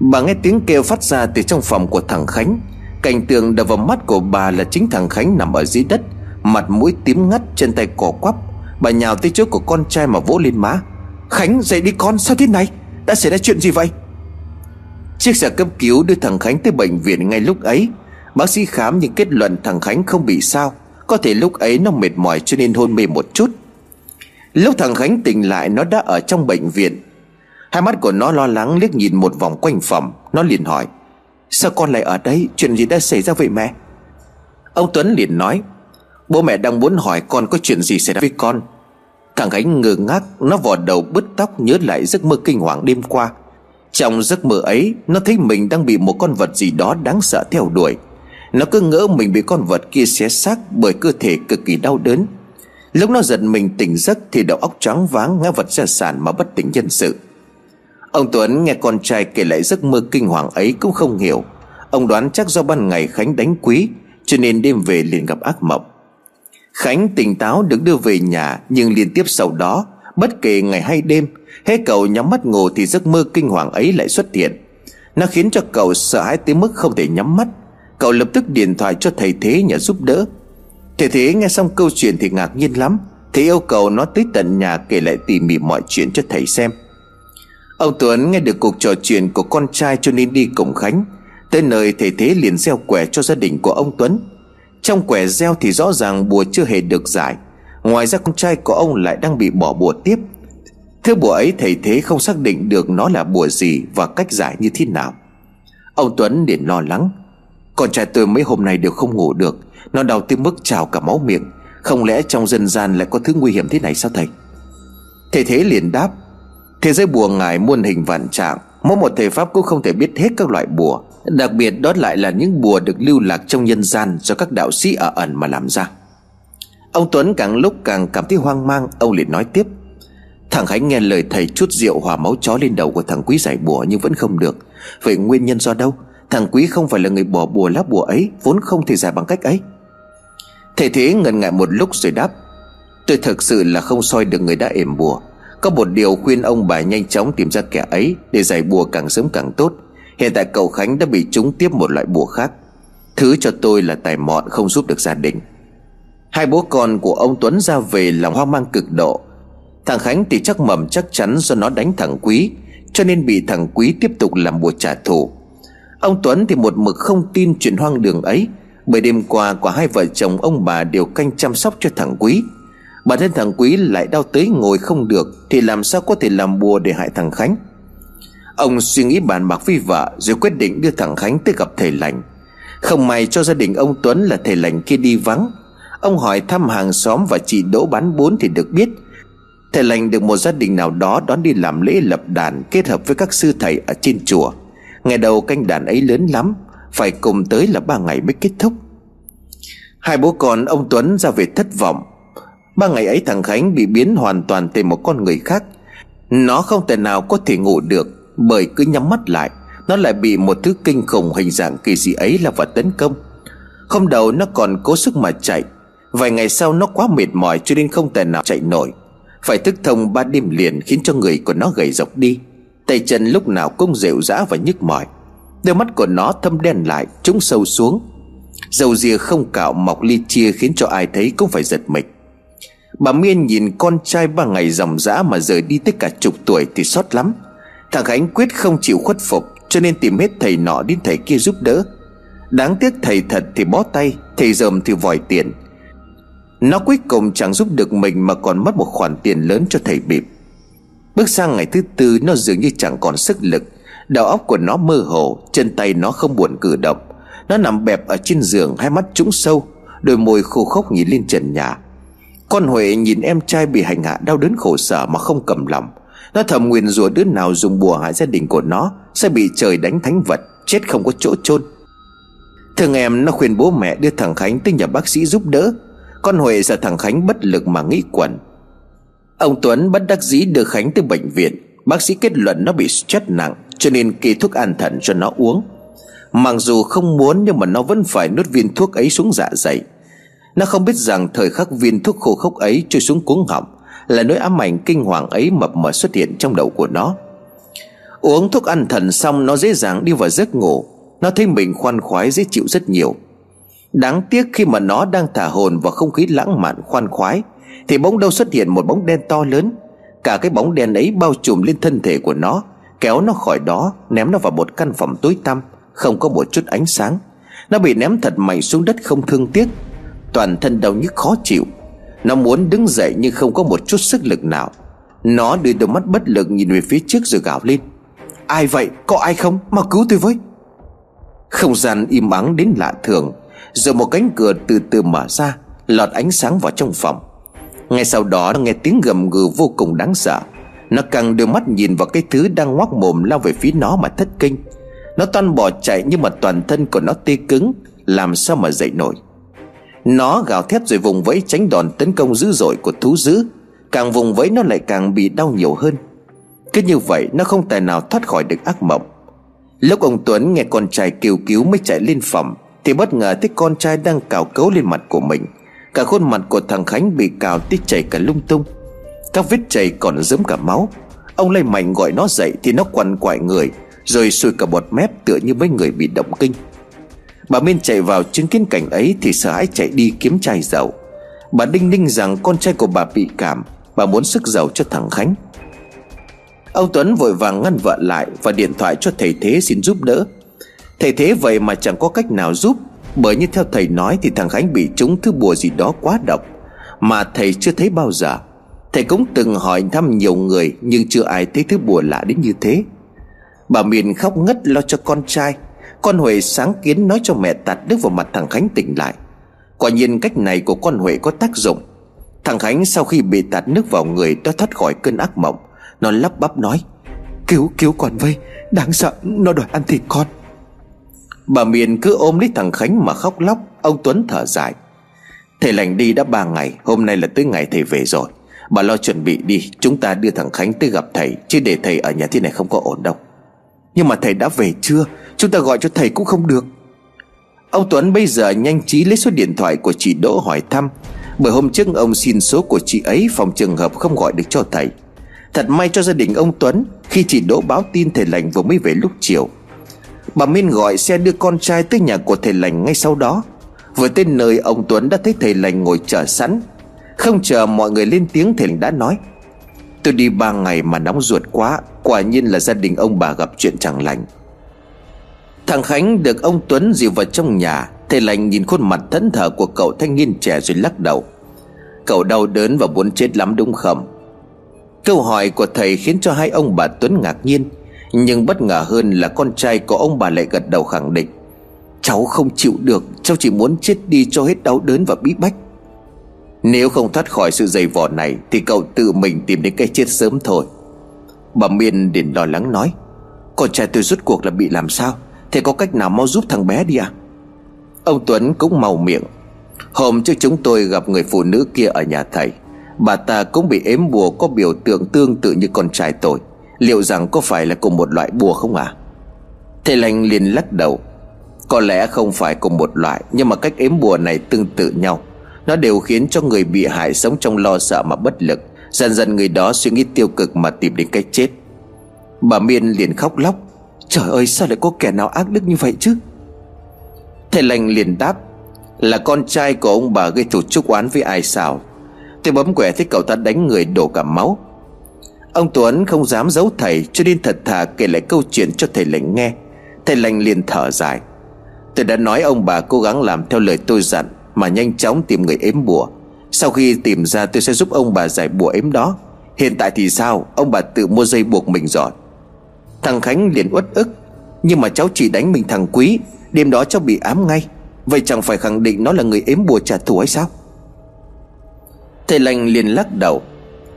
Bà nghe tiếng kêu phát ra từ trong phòng của thằng Khánh. Cảnh tượng đập vào mắt của bà là chính thằng Khánh nằm ở dưới đất, Mặt mũi tím ngắt, chân tay cỏ quắp. Bà nhào tới chỗ của con trai mà vỗ lên má, Khánh dậy đi con, sao thế này? Đã xảy ra chuyện gì vậy? Chiếc xe cấp cứu đưa thằng Khánh tới bệnh viện ngay lúc ấy. Bác sĩ khám nhưng kết luận thằng Khánh không bị sao. Có thể lúc ấy nó mệt mỏi cho nên hôn mê một chút. Lúc thằng Khánh tỉnh lại, nó đã ở trong bệnh viện. Hai mắt của nó lo lắng liếc nhìn một vòng quanh phòng. Nó liền hỏi, Sao con lại ở đây? Chuyện gì đã xảy ra vậy mẹ? Ông Tuấn liền nói, Bố mẹ đang muốn hỏi con có chuyện gì xảy ra với con. Thằng Khánh ngơ ngác, Nó vò đầu bứt tóc nhớ lại giấc mơ kinh hoàng đêm qua. Trong giấc mơ ấy, Nó thấy mình đang bị một con vật gì đó đáng sợ theo đuổi. Nó cứ ngỡ mình bị con vật kia xé xác Bởi cơ thể cực kỳ đau đớn. Lúc nó giật mình tỉnh giấc Thì đầu óc choáng váng, ngã vật ra sàn mà bất tỉnh nhân sự. Ông Tuấn nghe con trai kể lại giấc mơ kinh hoàng ấy cũng không hiểu. Ông đoán chắc do ban ngày Khánh đánh quý, Cho nên đêm về liền gặp ác mộng. Khánh tỉnh táo được đưa về nhà, Nhưng liên tiếp sau đó, Bất kể ngày hay đêm, Hết cậu nhắm mắt ngủ thì giấc mơ kinh hoàng ấy lại xuất hiện. Nó khiến cho cậu sợ hãi tới mức không thể nhắm mắt. Cậu lập tức điện thoại cho thầy Thế nhờ giúp đỡ. Thầy Thế nghe xong câu chuyện thì ngạc nhiên lắm. Thầy yêu cầu nó tới tận nhà kể lại tỉ mỉ mọi chuyện cho thầy xem. Ông Tuấn nghe được cuộc trò chuyện của con trai cho nên đi cùng Khánh. Tới nơi thầy Thế liền gieo quẻ cho gia đình của ông Tuấn. Trong quẻ gieo thì rõ ràng bùa chưa hề được giải. Ngoài ra con trai của ông lại đang bị bỏ bùa tiếp. Thứ bùa ấy thầy Thế không xác định được nó là bùa gì và cách giải như thế nào. Ông Tuấn liền lo lắng. Con trai tôi mấy hôm nay đều không ngủ được. Nó đau tới mức trào cả máu miệng. Không lẽ trong dân gian lại có thứ nguy hiểm thế này sao thầy? Thầy Thế liền đáp. Thế giới bùa ngài muôn hình vạn trạng. Mỗi một thầy Pháp cũng không thể biết hết các loại bùa. Đặc biệt đó lại là những bùa được lưu lạc trong nhân gian Do các đạo sĩ ở ẩn mà làm ra. Ông Tuấn càng lúc càng cảm thấy hoang mang, Ông liền nói tiếp. Thằng Khánh nghe lời thầy chút rượu hòa máu chó lên đầu của thằng Quý giải bùa nhưng vẫn không được. Vậy nguyên nhân do đâu? Thằng Quý không phải là người bỏ bùa lá bùa ấy, Vốn không thể giải bằng cách ấy. Thầy Thế ngần ngại một lúc rồi đáp. Tôi thực sự là không soi được người đã ểm bùa. Có một điều khuyên ông bà nhanh chóng tìm ra kẻ ấy Để giải bùa càng sớm càng tốt. Hiện tại cậu Khánh đã bị trúng tiếp một loại bùa khác. Thứ cho tôi là tài mọn không giúp được gia đình. Hai bố con của ông Tuấn ra về làm hoang mang cực độ. Thằng Khánh thì chắc mầm, chắc chắn do nó đánh thằng Quý, Cho nên bị thằng Quý tiếp tục làm bùa trả thù. Ông Tuấn thì một mực không tin chuyện hoang đường ấy, Bởi đêm qua của hai vợ chồng ông bà đều canh chăm sóc cho thằng Quý. Bản thân thằng Quý lại đau tới ngồi không được, Thì làm sao có thể làm bùa để hại thằng Khánh? Ông suy nghĩ bàn bạc với vợ Rồi quyết định đưa thằng Khánh tới gặp thầy lành. Không may cho gia đình ông Tuấn là thầy lành kia đi vắng. Ông hỏi thăm hàng xóm và chị Đỗ bán bún thì được biết, Thầy lành được một gia đình nào đó đón đi làm lễ lập đàn Kết hợp với các sư thầy ở trên chùa. Ngày đầu canh đàn ấy lớn lắm, Phải cùng tới là ba ngày mới kết thúc. Hai bố con ông Tuấn ra về thất vọng. Ba ngày ấy thằng Khánh bị biến hoàn toàn thành một con người khác. Nó không thể nào có thể ngủ được. Bởi cứ nhắm mắt lại, Nó lại bị một thứ kinh khủng hình dạng kỳ dị ấy là vật tấn công. Không đầu nó còn cố sức mà chạy. Vài ngày sau nó quá mệt mỏi cho nên không thể nào chạy nổi. Phải thức thông ba đêm liền khiến cho người của nó gầy dọc đi. Tay chân lúc nào cũng rệu rã và nhức mỏi. Đôi mắt của nó thâm đen lại Trúng sâu xuống. Dầu dìa không cạo mọc ly chia Khiến cho ai thấy cũng phải giật mình. Bà Miên nhìn con trai ba ngày dòng dã Mà rời đi tất cả chục tuổi thì xót lắm. Thằng Khánh quyết không chịu khuất phục, Cho nên tìm hết thầy nọ đến thầy kia giúp đỡ. Đáng tiếc thầy thật thì bó tay, Thầy dòm thì vòi tiền. Nó cuối cùng chẳng giúp được mình Mà còn mất một khoản tiền lớn cho thầy bịp. Bước sang ngày thứ tư, Nó dường như chẳng còn sức lực. Đầu óc của nó mơ hồ, Chân tay nó không buồn cử động. Nó nằm bẹp ở trên giường, Hai mắt trũng sâu, Đôi môi khô khốc nhìn lên trần nhà. Con Huệ nhìn em trai bị hành hạ đau đớn khổ sở mà không cầm lòng. Nó thầm nguyền rủa đứa nào dùng bùa hại gia đình của nó Sẽ bị trời đánh thánh vật, Chết không có chỗ chôn. Thường em nó khuyên bố mẹ đưa thằng Khánh tới nhà bác sĩ giúp đỡ. Con Huệ sợ thằng Khánh bất lực mà nghĩ quẩn. Ông Tuấn bất đắc dĩ đưa Khánh tới bệnh viện. Bác sĩ kết luận nó bị stress nặng, Cho nên kê thuốc an thần cho nó uống. Mặc dù không muốn nhưng mà nó vẫn phải nuốt viên thuốc ấy xuống dạ dày. Nó không biết rằng thời khắc viên thuốc khô khốc ấy trôi xuống cuống họng. Là nỗi ám ảnh kinh hoàng ấy mập mờ xuất hiện trong đầu của nó. Uống thuốc ăn thần xong, nó dễ dàng đi vào giấc ngủ. Nó thấy mình khoan khoái, dễ chịu rất nhiều. Đáng tiếc khi mà nó đang thả hồn vào không khí lãng mạn, khoan khoái, thì bỗng đâu xuất hiện một bóng đen to lớn. Cả cái bóng đen ấy bao trùm lên thân thể của nó, Kéo nó khỏi đó, Ném nó vào một căn phòng tối tăm, Không có một chút ánh sáng. Nó bị ném thật mạnh xuống đất không thương tiếc. Toàn thân đau nhức khó chịu. Nó muốn đứng dậy nhưng không có một chút sức lực nào. Nó đưa đôi mắt bất lực nhìn về phía trước rồi gào lên. Ai vậy? Có ai không? Mà cứu tôi với. Không gian im ắng đến lạ thường, Rồi một cánh cửa từ từ mở ra, Lọt ánh sáng vào trong phòng. Ngay sau đó, nó nghe tiếng gầm gừ vô cùng đáng sợ. Nó căng đôi mắt nhìn vào cái thứ đang ngoác mồm lao về phía nó mà thất kinh. Nó toan bỏ chạy nhưng mà toàn thân của nó tê cứng, Làm sao mà dậy nổi. Nó gào thét rồi vùng vẫy tránh đòn tấn công dữ dội của thú dữ. Càng vùng vẫy nó lại càng bị đau nhiều hơn. Cứ như vậy, nó không tài nào thoát khỏi được ác mộng. Lúc ông Tuấn nghe con trai kêu cứu mới chạy lên phòng, Thì bất ngờ thấy con trai đang cào cấu lên mặt của mình. Cả khuôn mặt của thằng Khánh bị cào tít chảy cả lung tung. Các vết chảy còn dớm cả máu. Ông lay mạnh gọi nó dậy Thì nó quằn quại người, Rồi sùi cả bọt mép tựa như mấy người bị động kinh. Bà Miên chạy vào chứng kiến cảnh ấy Thì sợ hãi chạy đi kiếm chai dầu Bà đinh ninh rằng con trai của bà bị cảm, Bà muốn sức dầu cho thằng Khánh. Ông Tuấn vội vàng ngăn vợ lại Và điện thoại cho thầy Thế xin giúp đỡ. Thầy Thế vậy mà chẳng có cách nào giúp, Bởi như theo thầy nói Thì thằng Khánh bị trúng thứ bùa gì đó quá độc, Mà thầy chưa thấy bao giờ. Thầy cũng từng hỏi thăm nhiều người Nhưng chưa ai thấy thứ bùa lạ đến như thế. Bà Miền khóc ngất lo cho con trai con Huệ sáng kiến nói cho mẹ tạt nước vào mặt thằng Khánh tỉnh lại. Quả nhiên cách này của con Huệ có tác dụng. Thằng Khánh sau khi bị tạt nước vào người Đã thoát khỏi cơn ác mộng. Nó lắp bắp nói, Cứu cứu con vây Đáng sợ, nó đòi ăn thịt con. Bà Miền cứ ôm lấy thằng Khánh mà khóc lóc, Ông Tuấn thở dài. Thầy lành đi đã ba ngày, Hôm nay là tới ngày thầy về rồi. Bà lo chuẩn bị đi, Chúng ta đưa thằng Khánh tới gặp thầy, Chứ để thầy ở nhà thế này không có ổn đâu. Nhưng mà thầy đã về chưa? Chúng ta gọi cho thầy cũng không được. Ông Tuấn bây giờ nhanh trí lấy số điện thoại của chị Đỗ hỏi thăm, Bởi hôm trước ông xin số của chị ấy Phòng trường hợp không gọi được cho thầy. Thật may cho gia đình ông Tuấn, Khi chị Đỗ báo tin thầy lành vừa mới về lúc chiều. Bà Minh gọi xe đưa con trai tới nhà của thầy lành ngay sau đó. Vừa tới nơi, ông Tuấn đã thấy thầy lành ngồi chờ sẵn. Không chờ mọi người lên tiếng, thầy lành đã nói, Tôi đi ba ngày mà nóng ruột quá, Quả nhiên là gia đình ông bà gặp chuyện chẳng lành. Thằng Khánh được ông Tuấn dìu vào trong nhà, Thầy lành nhìn khuôn mặt thẫn thờ của cậu thanh niên trẻ rồi lắc đầu. Cậu đau đớn và muốn chết lắm đúng không? Câu hỏi của thầy khiến cho hai ông bà Tuấn ngạc nhiên, Nhưng bất ngờ hơn là con trai của ông bà lại gật đầu khẳng định, Cháu không chịu được, Cháu chỉ muốn chết đi cho hết đau đớn và bí bách. Nếu không thoát khỏi sự dày vò này, Thì cậu tự mình tìm đến cái chết sớm thôi. Bà Miên liền lo lắng nói, Con trai tôi rốt cuộc là bị làm sao? Thế có cách nào mau giúp thằng bé đi à? Ông Tuấn cũng màu miệng. Hôm trước chúng tôi gặp người phụ nữ kia ở nhà thầy. Bà ta cũng bị ếm bùa có biểu tượng tương tự như con trai tôi. Liệu rằng có phải là cùng một loại bùa không à? Thầy lành liền lắc đầu. Có lẽ không phải cùng một loại, Nhưng mà cách ếm bùa này tương tự nhau. Nó đều khiến cho người bị hại sống trong lo sợ mà bất lực. Dần dần người đó suy nghĩ tiêu cực mà tìm đến cách chết. Bà Miên liền khóc lóc. Trời ơi, sao lại có kẻ nào ác đức như vậy chứ? Thầy lành liền đáp, Là con trai của ông bà gây thủ chúc oán với ai sao? Tôi bấm quẻ thấy cậu ta đánh người đổ cả máu. Ông Tuấn không dám giấu thầy, Cho nên thật thà kể lại câu chuyện cho thầy lành nghe. Thầy lành liền thở dài. Tôi đã nói ông bà cố gắng làm theo lời tôi dặn, Mà nhanh chóng tìm người ếm bùa. Sau khi tìm ra, tôi sẽ giúp ông bà giải bùa ếm đó. Hiện tại thì sao? Ông bà tự mua dây buộc mình rồi. Thằng Khánh liền uất ức. Nhưng mà cháu chỉ đánh mình thằng Quý, Đêm đó cháu bị ám ngay. Vậy chẳng phải khẳng định nó là người ếm bùa trả thù hay sao? Thầy lành liền lắc đầu.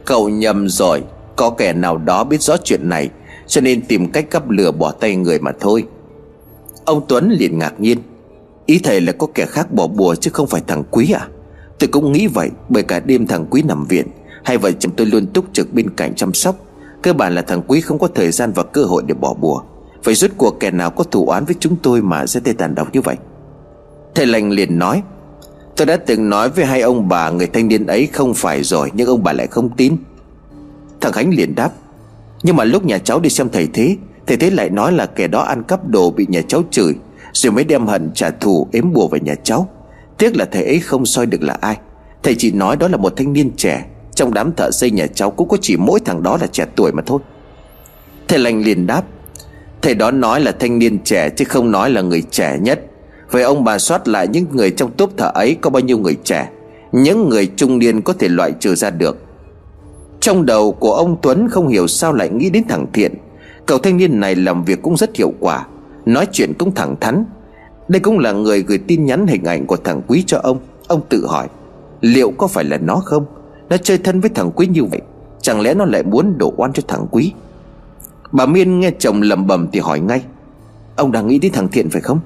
Cậu nhầm rồi, Có kẻ nào đó biết rõ chuyện này, Cho nên tìm cách cắp lửa bỏ tay người mà thôi. Ông Tuấn liền ngạc nhiên. Ý thầy là có kẻ khác bỏ bùa chứ không phải thằng Quý à? Tôi cũng nghĩ vậy, Bởi cả đêm thằng Quý nằm viện. Hai vợ chồng tôi luôn túc trực bên cạnh chăm sóc. Cơ bản là thằng Quý không có thời gian và cơ hội để bỏ bùa. Phải rút cuộc kẻ nào có thủ án với chúng tôi mà ra tay tàn độc như vậy? Thầy lành liền nói, Tôi đã từng nói với hai ông bà Người thanh niên ấy không phải rồi, Nhưng ông bà lại không tin. Thằng Khánh liền đáp, Nhưng mà lúc nhà cháu đi xem thầy thế Thầy thế lại nói là kẻ đó ăn cắp đồ Bị nhà cháu chửi, Rồi mới đem hận trả thù ếm bùa về nhà cháu. Tiếc là thầy ấy không soi được là ai. Thầy chỉ nói đó là một thanh niên trẻ trong đám thợ xây nhà cháu cũng có chỉ mỗi thằng đó là trẻ tuổi mà thôi. Thầy lành liền đáp, Thầy đó nói là thanh niên trẻ Chứ không nói là người trẻ nhất. Vậy ông bà soát lại những người trong tốp thợ ấy Có bao nhiêu người trẻ? Những người trung niên có thể loại trừ ra được. Trong đầu của ông Tuấn Không hiểu sao lại nghĩ đến thằng Thiện. Cậu thanh niên này làm việc cũng rất hiệu quả, Nói chuyện cũng thẳng thắn. Đây cũng là người gửi tin nhắn hình ảnh của thằng Quý cho ông. Ông tự hỏi, Liệu có phải là nó không? Nó chơi thân với thằng Quý như vậy, Chẳng lẽ nó lại muốn đổ oan cho thằng Quý? Bà Miên nghe chồng lầm bầm thì hỏi ngay, Ông đang nghĩ đến thằng Thiện phải không?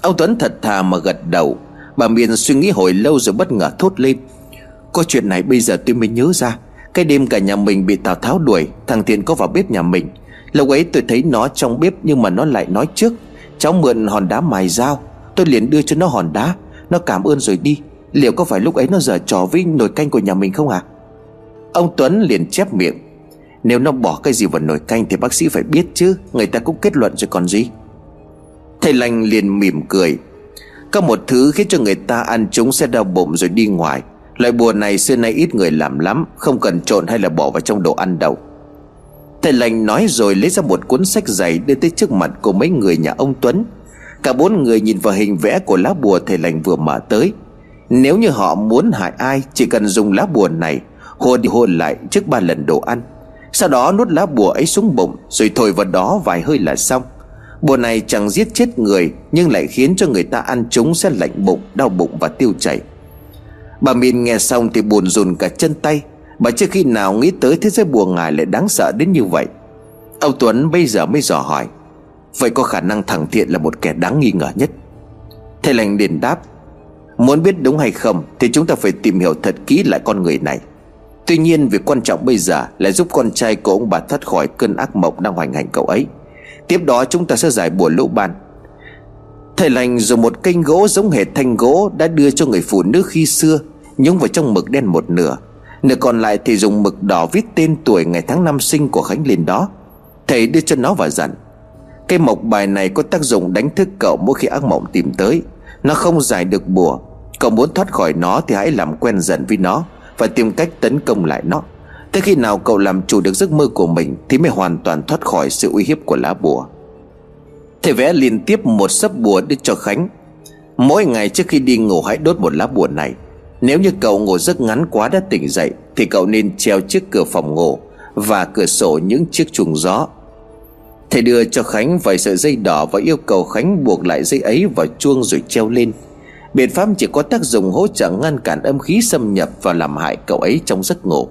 Ông Tuấn thật thà mà gật đầu. Bà Miên suy nghĩ hồi lâu rồi bất ngờ thốt lên, Có chuyện này bây giờ tôi mới nhớ ra, Cái đêm cả nhà mình bị Tào Tháo đuổi, Thằng Thiện có vào bếp nhà mình. Lúc ấy tôi thấy nó trong bếp Nhưng mà nó lại nói trước, Cháu mượn hòn đá mài dao, Tôi liền đưa cho nó hòn đá, Nó cảm ơn rồi đi. Liệu có phải lúc ấy nó giở trò với nồi canh của nhà mình không à Ông Tuấn liền chép miệng. Nếu nó bỏ cái gì vào nồi canh Thì bác sĩ phải biết chứ, Người ta cũng kết luận rồi còn gì. Thầy lành liền mỉm cười. Có một thứ khiến cho người ta ăn chúng sẽ đau bụng rồi đi ngoài. Loại bùa này xưa nay ít người làm lắm, Không cần trộn hay là bỏ vào trong đồ ăn đâu. Thầy lành nói rồi lấy ra một cuốn sách dày Đưa tới trước mặt của mấy người nhà ông Tuấn. Cả bốn người nhìn vào hình vẽ của lá bùa thầy lành vừa mở tới. Nếu như họ muốn hại ai, Chỉ cần dùng lá bùa này Hôn đi hôn lại trước ba lần đồ ăn. Sau đó nuốt lá bùa ấy xuống bụng, Rồi thổi vào đó vài hơi là xong. Bùa này chẳng giết chết người, Nhưng lại khiến cho người ta ăn chúng sẽ lạnh bụng, Đau bụng và tiêu chảy. Bà miên nghe xong thì buồn rùn cả chân tay. Bà chưa khi nào nghĩ tới thế giới bùa ngài lại đáng sợ đến như vậy. Ông Tuấn bây giờ mới dò hỏi, Vậy có khả năng thằng Thiện là một kẻ đáng nghi ngờ nhất? Thầy lành liền đáp Muốn biết đúng hay không Thì chúng ta phải tìm hiểu thật kỹ lại con người này. Tuy nhiên, việc quan trọng bây giờ Là giúp con trai của ông bà thoát khỏi cơn ác mộng đang hoành hành cậu ấy. Tiếp đó, chúng ta sẽ giải bùa lũ ban. Thầy lành dùng một kênh gỗ giống hệt thanh gỗ Đã đưa cho người phụ nữ khi xưa, Nhúng vào trong mực đen một nửa. Nửa còn lại thì dùng mực đỏ viết tên tuổi ngày tháng năm sinh của Khánh lên đó. Thầy đưa cho nó và dặn Cây mộc bài này có tác dụng đánh thức cậu mỗi khi ác mộng tìm tới. Nó không giải được bùa Cậu muốn thoát khỏi nó thì hãy làm quen dần với nó Và tìm cách tấn công lại nó. Tới khi nào cậu làm chủ được giấc mơ của mình Thì mới hoàn toàn thoát khỏi sự uy hiếp của lá bùa. Thầy vẽ liên tiếp một sấp bùa đưa cho Khánh. Mỗi ngày trước khi đi ngủ hãy đốt một lá bùa này. Nếu như cậu ngủ giấc ngắn quá đã tỉnh dậy Thì cậu nên treo trước cửa phòng ngủ Và cửa sổ những chiếc chuồng gió. Thầy đưa cho Khánh vài sợi dây đỏ Và yêu cầu Khánh buộc lại dây ấy vào chuông rồi treo lên. Biện pháp chỉ có tác dụng hỗ trợ ngăn cản âm khí xâm nhập Và làm hại cậu ấy trong giấc ngủ.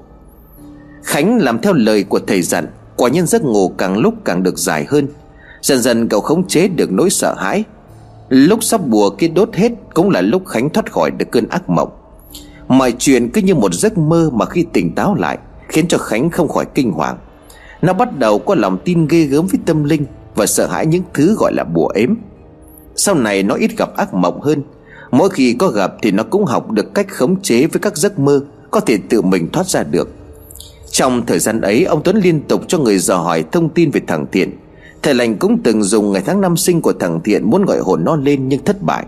Khánh làm theo lời của thầy dặn, Quả nhân giấc ngủ càng lúc càng được dài hơn. Dần dần cậu khống chế được nỗi sợ hãi. Lúc sắp bùa kia đốt hết Cũng là lúc Khánh thoát khỏi được cơn ác mộng. Mọi chuyện cứ như một giấc mơ Mà khi tỉnh táo lại, Khiến cho Khánh không khỏi kinh hoàng. Nó bắt đầu có lòng tin ghê gớm với tâm linh Và sợ hãi những thứ gọi là bùa ếm. Sau này nó ít gặp ác mộng hơn Mỗi khi có gặp thì nó cũng học được cách khống chế với các giấc mơ Có thể tự mình thoát ra được. Trong thời gian ấy, Ông Tuấn liên tục cho người dò hỏi thông tin về thằng Thiện. Thầy lành cũng từng dùng ngày tháng năm sinh của thằng Thiện Muốn gọi hồn nó lên nhưng thất bại.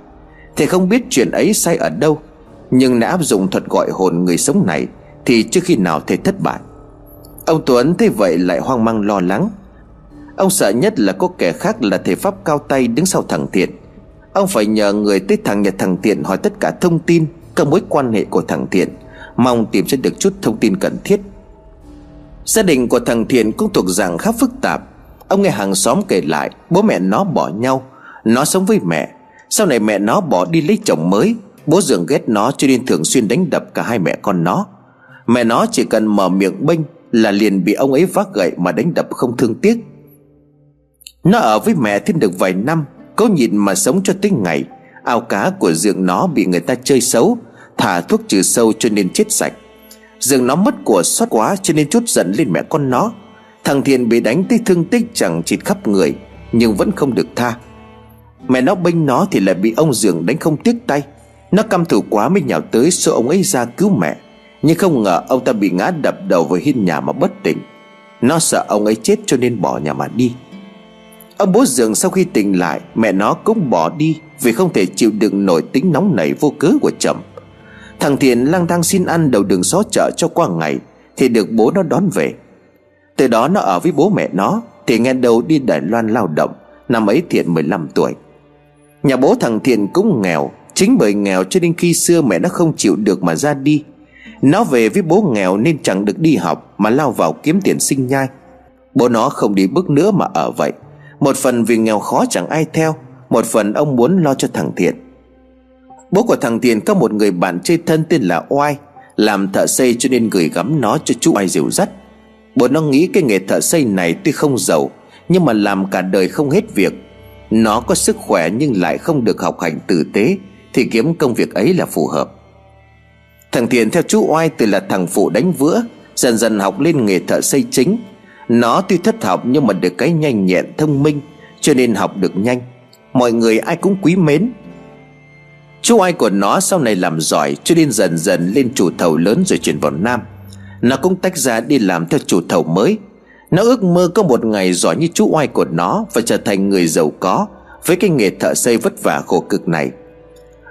Thầy không biết chuyện ấy sai ở đâu, Nhưng đã áp dụng thuật gọi hồn người sống này Thì chưa khi nào thầy thất bại. Ông Tuấn thấy vậy lại hoang mang lo lắng. Ông sợ nhất là có kẻ khác là thầy Pháp cao tay đứng sau thằng Thiện. Ông phải nhờ người tới thằng nhà thằng tiện hỏi tất cả thông tin, Các mối quan hệ của thằng tiện Mong tìm ra được chút thông tin cần thiết. Gia đình của thằng Thiện cũng thuộc dạng khá phức tạp. Ông nghe hàng xóm kể lại, Bố mẹ nó bỏ nhau. Nó sống với mẹ. Sau này mẹ nó bỏ đi lấy chồng mới, Bố dường ghét nó cho nên thường xuyên đánh đập cả hai mẹ con nó. Mẹ nó chỉ cần mở miệng bênh Là liền bị ông ấy vác gậy mà đánh đập không thương tiếc. Nó ở với mẹ thêm được vài năm Cố nhịn mà sống cho tới ngày. Ao cá của dường nó bị người ta chơi xấu, Thả thuốc trừ sâu cho nên chết sạch. Dường nó mất của xót quá cho nên chút giận lên mẹ con nó. Thằng Thiện bị đánh tới thương tích chẳng chịt khắp người, Nhưng vẫn không được tha. Mẹ nó bênh nó thì lại bị ông Dường đánh không tiếc tay. Nó căm thù quá mới nhào tới xô ông ấy ra cứu mẹ. Nhưng không ngờ ông ta bị ngã đập đầu vào hiên nhà mà bất tỉnh. Nó sợ ông ấy chết cho nên bỏ nhà mà đi. Ông bố Dường sau khi tỉnh lại, Mẹ nó cũng bỏ đi Vì không thể chịu đựng nổi tính nóng nảy vô cớ của chồng. Thằng Thiện lang thang xin ăn đầu đường xó chợ cho qua ngày, Thì được bố nó đón về. Từ đó nó ở với bố mẹ nó, Thì nghe đầu đi Đài Loan lao động, Năm ấy Thiện 15 tuổi. Nhà bố thằng Thiện cũng nghèo, Chính bởi nghèo cho nên khi xưa mẹ nó không chịu được mà ra đi. Nó về với bố nghèo nên chẳng được đi học Mà lao vào kiếm tiền sinh nhai. Bố nó không đi bước nữa mà ở vậy. Một phần vì nghèo khó chẳng ai theo, Một phần ông muốn lo cho thằng Thiện. Bố của thằng Thiện có một người bạn chơi thân tên là Oai, Làm thợ xây cho nên gửi gắm nó cho chú Oai dìu dắt. Bố nó nghĩ cái nghề thợ xây này tuy không giàu, Nhưng mà làm cả đời không hết việc. Nó có sức khỏe nhưng lại không được học hành tử tế, Thì kiếm công việc ấy là phù hợp. Thằng Thiện theo chú Oai từ là thằng phụ đánh vữa, Dần dần học lên nghề thợ xây chính. Nó tuy thất học nhưng mà được cái nhanh nhẹn, thông minh, Cho nên học được nhanh. Mọi người ai cũng quý mến. Chú Oai của nó sau này làm giỏi, Cho nên dần dần lên chủ thầu lớn rồi chuyển vào Nam. Nó cũng tách ra đi làm theo chủ thầu mới. Nó ước mơ có một ngày giỏi như chú oai của nó Và trở thành người giàu có Với cái nghề thợ xây vất vả khổ cực này.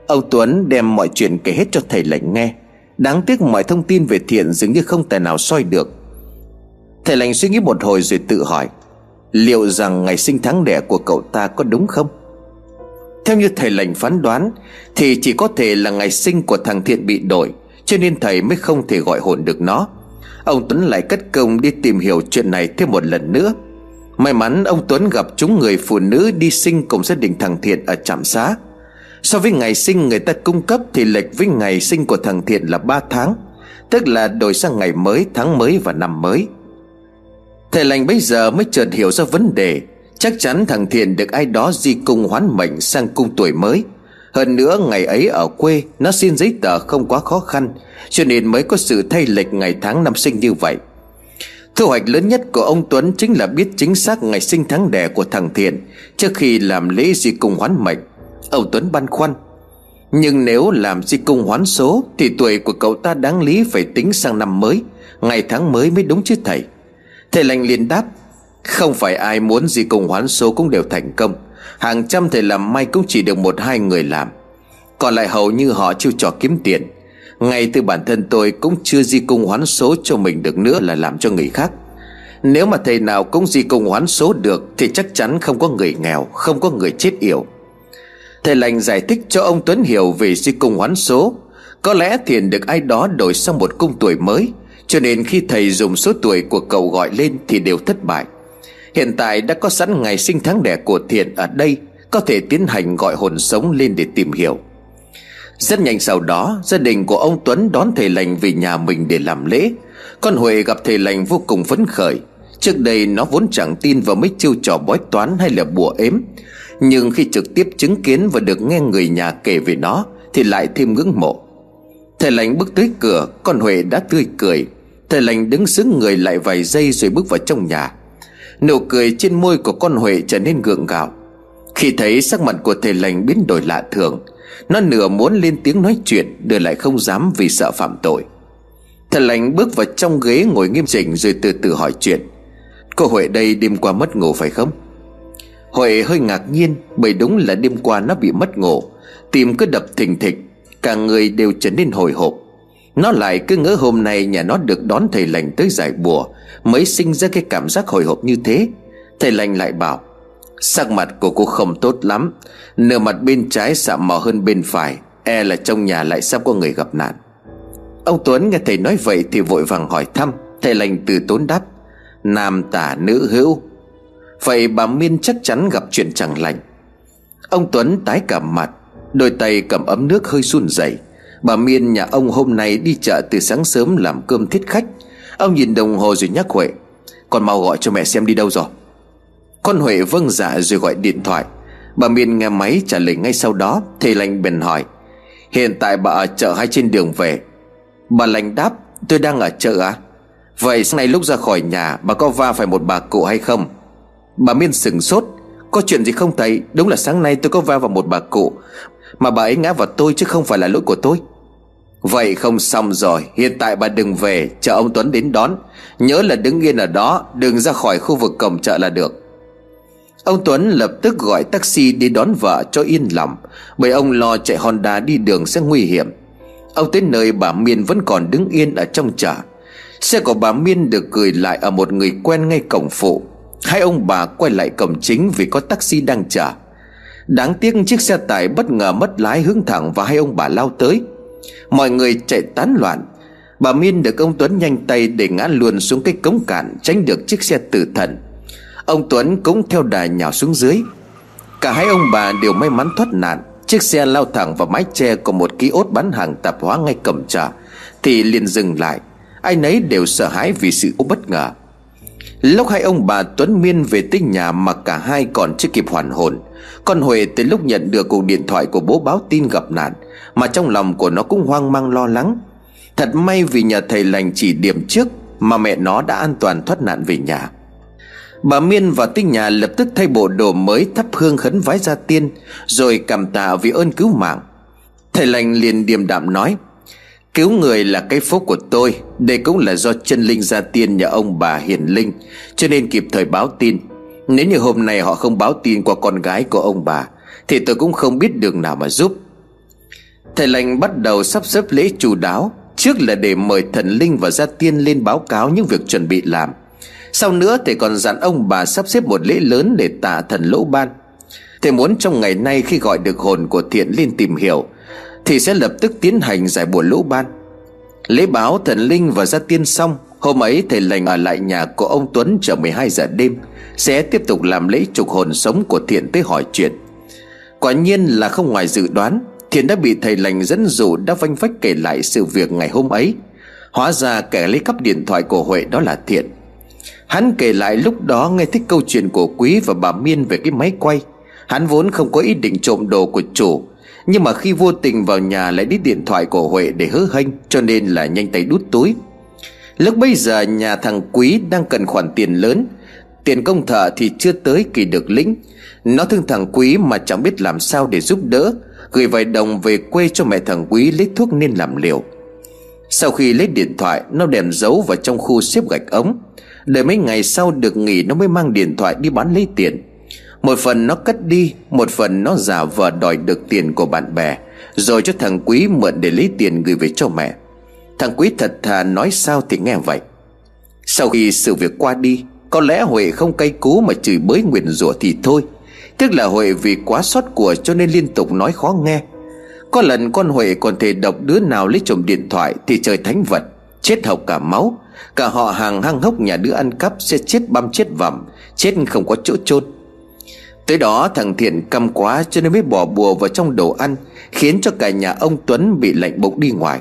Ông Tuấn đem mọi chuyện kể hết cho thầy lệnh nghe. Đáng tiếc mọi thông tin về Thiện dường như không tài nào soi được. Thầy lành suy nghĩ một hồi rồi tự hỏi Liệu rằng ngày sinh tháng đẻ của cậu ta có đúng không? Theo như thầy lành phán đoán Thì chỉ có thể là ngày sinh của thằng Thiện bị đổi Cho nên thầy mới không thể gọi hồn được nó. Ông Tuấn lại cất công đi tìm hiểu chuyện này thêm một lần nữa. May mắn ông Tuấn gặp chúng người phụ nữ đi sinh cùng gia đình thằng Thiện ở trạm xá. So với ngày sinh người ta cung cấp thì lệch với ngày sinh của thằng Thiện là 3 tháng Tức là đổi sang ngày mới, tháng mới và năm mới. Thầy lành bây giờ mới chợt hiểu ra vấn đề. Chắc chắn thằng Thiện được ai đó di cung hoán mệnh sang cung tuổi mới. Hơn nữa, ngày ấy ở quê, Nó xin giấy tờ không quá khó khăn, Cho nên mới có sự thay lệch ngày tháng năm sinh như vậy. Thu hoạch lớn nhất của ông Tuấn chính là biết chính xác ngày sinh tháng đẻ của thằng Thiện Trước khi làm lễ di cung hoán mệnh. Ông Tuấn băn khoăn, Nhưng nếu làm di cung hoán số Thì tuổi của cậu ta đáng lý phải tính sang năm mới, Ngày tháng mới mới đúng chứ thầy? Thầy lành liền đáp, Không phải ai muốn gì cùng hoán số cũng đều thành công. Hàng trăm thầy làm may cũng chỉ được một hai người làm. Còn lại hầu như họ chiêu trò kiếm tiền. Ngay từ bản thân tôi cũng chưa di cung hoán số cho mình được nữa là làm cho người khác. Nếu mà thầy nào cũng di cung hoán số được Thì chắc chắn không có người nghèo, Không có người chết yểu. Thầy lành giải thích cho ông Tuấn hiểu về di cung hoán số. Có lẽ thiền được ai đó đổi sang một cung tuổi mới. Cho nên khi thầy dùng số tuổi của cậu gọi lên thì đều thất bại. Hiện tại đã có sẵn ngày sinh tháng đẻ của thiện ở đây, Có thể tiến hành gọi hồn sống lên để tìm hiểu. Rất nhanh sau đó, Gia đình của ông Tuấn đón thầy lành về nhà mình để làm lễ. Con Huệ gặp thầy lành vô cùng phấn khởi. Trước đây nó vốn chẳng tin vào mấy chiêu trò bói toán hay là bùa ếm. Nhưng khi trực tiếp chứng kiến và được nghe người nhà kể về nó, Thì lại thêm ngưỡng mộ. Thầy lành bước tới cửa, Con Huệ đã tươi cười. Thầy lành đứng xứng người lại vài giây rồi bước vào trong nhà. Nụ cười trên môi của con Huệ trở nên gượng gạo. Khi thấy sắc mặt của thầy lành biến đổi lạ thường, Nó nửa muốn lên tiếng nói chuyện Đưa lại không dám vì sợ phạm tội. Thầy lành bước vào trong ghế ngồi nghiêm chỉnh Rồi từ từ hỏi chuyện. Cô Huệ đây đêm qua mất ngủ phải không? Huệ hơi ngạc nhiên Bởi đúng là đêm qua nó bị mất ngủ, Tim cứ đập thình thịch, Cả người đều trở nên hồi hộp. Nó lại cứ ngỡ hôm nay nhà nó được đón thầy lành tới giải bùa, Mới sinh ra cái cảm giác hồi hộp như thế. Thầy lành lại bảo, Sắc mặt của cô không tốt lắm, Nửa mặt bên trái sạm mò hơn bên phải E là trong nhà lại sắp có người gặp nạn. Ông Tuấn nghe thầy nói vậy Thì vội vàng hỏi thăm, Thầy lành từ tốn đáp, Nam tả nữ hữu, Vậy bà Miên chắc chắn gặp chuyện chẳng lành. Ông Tuấn tái cả mặt, Đôi tay cầm ấm nước hơi run rẩy. Bà Miên nhà ông hôm nay đi chợ từ sáng sớm làm cơm thiết khách. Ông nhìn đồng hồ rồi nhắc Huệ, Con mau gọi cho mẹ xem đi đâu rồi. Con Huệ vâng dạ rồi gọi điện thoại. Bà Miên nghe máy trả lời ngay sau đó, Thầy lành bèn hỏi, Hiện tại bà ở chợ hay trên đường về? Bà lành đáp, Tôi đang ở chợ à Vậy sáng nay lúc ra khỏi nhà, Bà có va phải một bà cụ hay không? Bà Miên sừng sốt, Có chuyện gì không thầy? Đúng là sáng nay tôi có va vào một bà cụ, Mà bà ấy ngã vào tôi chứ không phải là lỗi của tôi. Vậy không xong rồi, Hiện tại bà đừng về, Chờ ông Tuấn đến đón. Nhớ là đứng yên ở đó, Đừng ra khỏi khu vực cổng chợ là được. Ông Tuấn lập tức gọi taxi đi đón vợ cho yên lòng, Bởi ông lo chạy Honda đi đường sẽ nguy hiểm. Ông tới nơi bà Miên vẫn còn đứng yên ở trong chợ. Xe của bà Miên được gửi lại ở một người quen ngay cổng phụ. Hai ông bà quay lại cổng chính vì có taxi đang chờ. Đáng tiếc chiếc xe tải bất ngờ mất lái hướng thẳng và hai ông bà lao tới. Mọi người chạy tán loạn. Bà Miên được ông Tuấn nhanh tay để ngã luôn xuống cái cống cạn Tránh được chiếc xe tử thần. Ông Tuấn cũng theo đà nhào xuống dưới. Cả hai ông bà đều may mắn thoát nạn. Chiếc xe lao thẳng vào mái che của một ký ốt bán hàng tạp hóa ngay cầm trà Thì liền dừng lại. Ai nấy đều sợ hãi vì sự bất ngờ. Lúc hai ông bà Tuấn Miên về tới nhà mà cả hai còn chưa kịp hoàn hồn, Con Huệ từ lúc nhận được cuộc điện thoại của bố báo tin gặp nạn, Mà trong lòng của nó cũng hoang mang lo lắng. Thật may vì nhờ thầy lành chỉ điểm trước Mà mẹ nó đã an toàn thoát nạn về nhà. Bà Miên và tinh nhà lập tức thay bộ đồ mới thắp hương khấn vái gia tiên, Rồi cảm tạ vì ơn cứu mạng. Thầy lành liền điềm đạm nói Cứu người là cái phúc của tôi. Đây cũng là do chân linh gia tiên nhà ông bà hiền linh. Cho nên kịp thời báo tin. Nếu như hôm nay họ không báo tin qua con gái của ông bà, Thì tôi cũng không biết đường nào mà giúp. Thầy lành bắt đầu sắp xếp lễ chu đáo. Trước là để mời thần linh và gia tiên lên báo cáo những việc chuẩn bị làm. Sau nữa, thầy còn dặn ông bà sắp xếp một lễ lớn để tạ thần lỗ ban. Thầy muốn trong ngày nay khi gọi được hồn của thiện lên tìm hiểu thì sẽ lập tức tiến hành giải bùa lỗ ban. Lễ báo thần linh và gia tiên xong, Hôm ấy thầy lành ở lại nhà của ông Tuấn chờ 12 giờ đêm, Sẽ tiếp tục làm lễ trục hồn sống của thiện tới hỏi chuyện. Quả nhiên là không ngoài dự đoán, Thiện đã bị thầy lành dẫn dụ đã vanh vách kể lại sự việc ngày hôm ấy. Hóa ra kẻ lấy cắp điện thoại của Huệ đó là Thiện. Hắn kể lại lúc đó nghe thích câu chuyện của Quý và bà Miên về cái máy quay. Hắn vốn không có ý định trộm đồ của chủ nhưng mà khi vô tình vào nhà lại đi điện thoại của Huệ để hứa hênh, Cho nên là nhanh tay đút túi. Lúc bây giờ nhà thằng Quý đang cần khoản tiền lớn, Tiền công thợ thì chưa tới kỳ được lĩnh. Nó thương thằng Quý mà chẳng biết làm sao để giúp đỡ, Gửi vài đồng về quê cho mẹ thằng Quý lấy thuốc nên làm liều. Sau khi lấy điện thoại, Nó đem giấu vào trong khu xếp gạch ống. Đợi mấy ngày sau được nghỉ, Nó mới mang điện thoại đi bán lấy tiền. Một phần nó cất đi, Một phần nó giả vờ đòi được tiền của bạn bè, Rồi cho thằng Quý mượn để lấy tiền gửi về cho mẹ. Thằng Quý thật thà nói sao thì nghe vậy. Sau khi sự việc qua đi, Có lẽ Huệ không cay cú mà chửi bới nguyền rủa thì thôi. Tức là Huệ vì quá xót của cho nên liên tục nói khó nghe. Có lần con Huệ còn thể độc đứa nào lấy trộm điện thoại Thì trời thánh vật, Chết học cả máu. Cả họ hàng hăng hốc nhà đứa ăn cắp sẽ chết băm chết vằm, Chết không có chỗ chôn. Tới đó thằng Thiện căm quá cho nên mới bỏ bùa vào trong đồ ăn, Khiến cho cả nhà ông Tuấn bị lạnh bụng đi ngoài.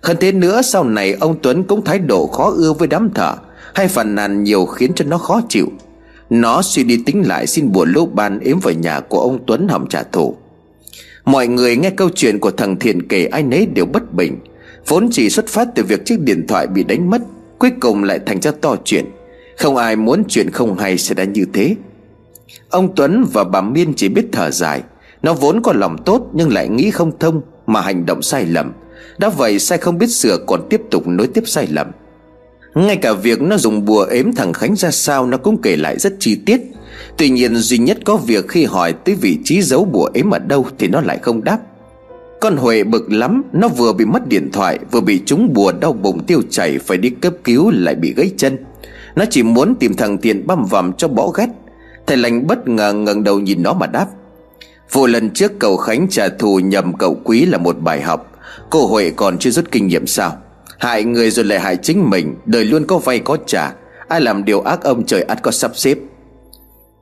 Hơn thế nữa, sau này ông Tuấn cũng thái độ khó ưa với đám thợ, Hay phàn nàn nhiều khiến cho nó khó chịu. Nó suy đi tính lại xin bùa lô ban ếm vào nhà của ông Tuấn hòng trả thù. Mọi người nghe câu chuyện của thằng Thiện kể ai nấy đều bất bình. Vốn chỉ xuất phát từ việc chiếc điện thoại bị đánh mất, Cuối cùng lại thành ra to chuyện. Không ai muốn chuyện không hay sẽ đã như thế. Ông Tuấn và bà Miên chỉ biết thở dài. Nó vốn có lòng tốt nhưng lại nghĩ không thông Mà hành động sai lầm. Đã vậy sai không biết sửa còn tiếp tục nối tiếp sai lầm. Ngay cả việc nó dùng bùa ếm thằng Khánh ra sao Nó cũng kể lại rất chi tiết. Tuy nhiên duy nhất có việc khi hỏi tới vị trí giấu bùa ếm ở đâu Thì nó lại không đáp. Con Huệ bực lắm, Nó vừa bị mất điện thoại, Vừa bị trúng bùa đau bụng tiêu chảy Phải đi cấp cứu lại bị gãy chân. Nó chỉ muốn tìm thằng Tiền băm vằm cho bỏ ghét. Thầy lành bất ngờ ngẩng đầu nhìn nó mà đáp Vụ lần trước cậu Khánh trả thù nhầm cậu Quý là một bài học, Cô Huệ còn chưa rút kinh nghiệm sao? Hại người rồi lại hại chính mình, Đời luôn có vay có trả, Ai làm điều ác ông trời ắt có sắp xếp.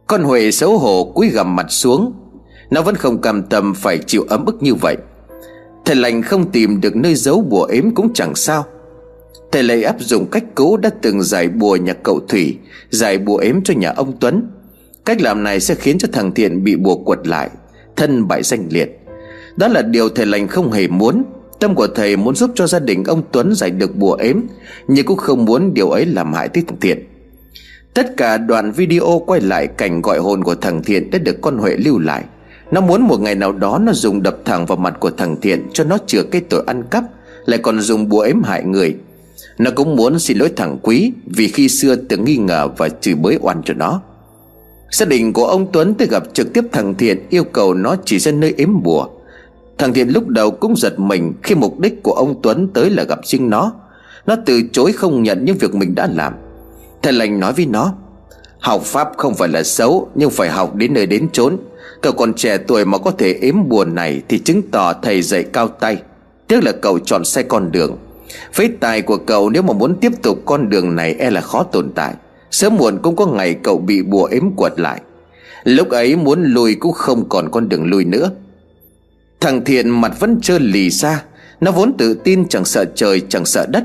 Con Huệ xấu hổ cúi gằm mặt xuống, Nó vẫn không cam tâm phải chịu ấm ức như vậy. Thầy lành không tìm được nơi giấu bùa ếm cũng chẳng sao. Thầy lại áp dụng cách cũ đã từng giải bùa nhà cậu Thủy, Giải bùa ếm cho nhà ông Tuấn. Cách làm này sẽ khiến cho thằng Thiện bị bùa quật lại, Thân bại danh liệt. Đó là điều thầy lành không hề muốn. Tâm của thầy muốn giúp cho gia đình ông Tuấn giải được bùa ếm, Nhưng cũng không muốn điều ấy làm hại tới thằng Thiện. Tất cả đoạn video quay lại cảnh gọi hồn của thằng Thiện đã được con Huệ lưu lại. Nó muốn một ngày nào đó nó dùng đập thẳng vào mặt của thằng Thiện Cho nó chừa cái tội ăn cắp, Lại còn dùng bùa ếm hại người. Nó cũng muốn xin lỗi thằng Quý Vì khi xưa từng nghi ngờ và chửi bới oan cho nó. Gia đình của ông Tuấn tới gặp trực tiếp thằng Thiện, Yêu cầu nó chỉ ra nơi ếm bùa. Thằng Thiện lúc đầu cũng giật mình Khi mục đích của ông Tuấn tới là gặp riêng nó. Nó từ chối không nhận những việc mình đã làm. Thầy lành nói với nó, Học Pháp không phải là xấu, Nhưng phải học đến nơi đến chốn. Cậu còn trẻ tuổi mà có thể ếm bùa này Thì chứng tỏ thầy dạy cao tay. Tiếc là cậu chọn sai con đường. Phế tài của cậu nếu mà muốn tiếp tục con đường này E là khó tồn tại. Sớm muộn cũng có ngày cậu bị bùa ếm quật lại. Lúc ấy muốn lùi cũng không còn con đường lùi nữa. Thằng Thiện mặt vẫn trơ lì ra. Nó vốn tự tin chẳng sợ trời, chẳng sợ đất.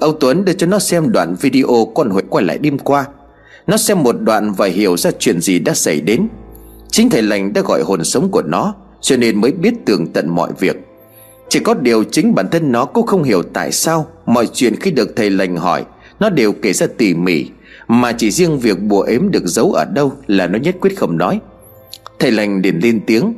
Âu Tuấn đưa cho nó xem đoạn video con Huệ quay lại đêm qua. Nó xem một đoạn và hiểu ra chuyện gì đã xảy đến. Chính thầy lành đã gọi hồn sống của nó, Cho nên mới biết tường tận mọi việc. Chỉ có điều chính bản thân nó cũng không hiểu tại sao Mọi chuyện khi được thầy lành hỏi, Nó đều kể ra tỉ mỉ. Mà chỉ riêng việc bùa ếm được giấu ở đâu Là nó nhất quyết không nói. Thầy lành liền lên tiếng,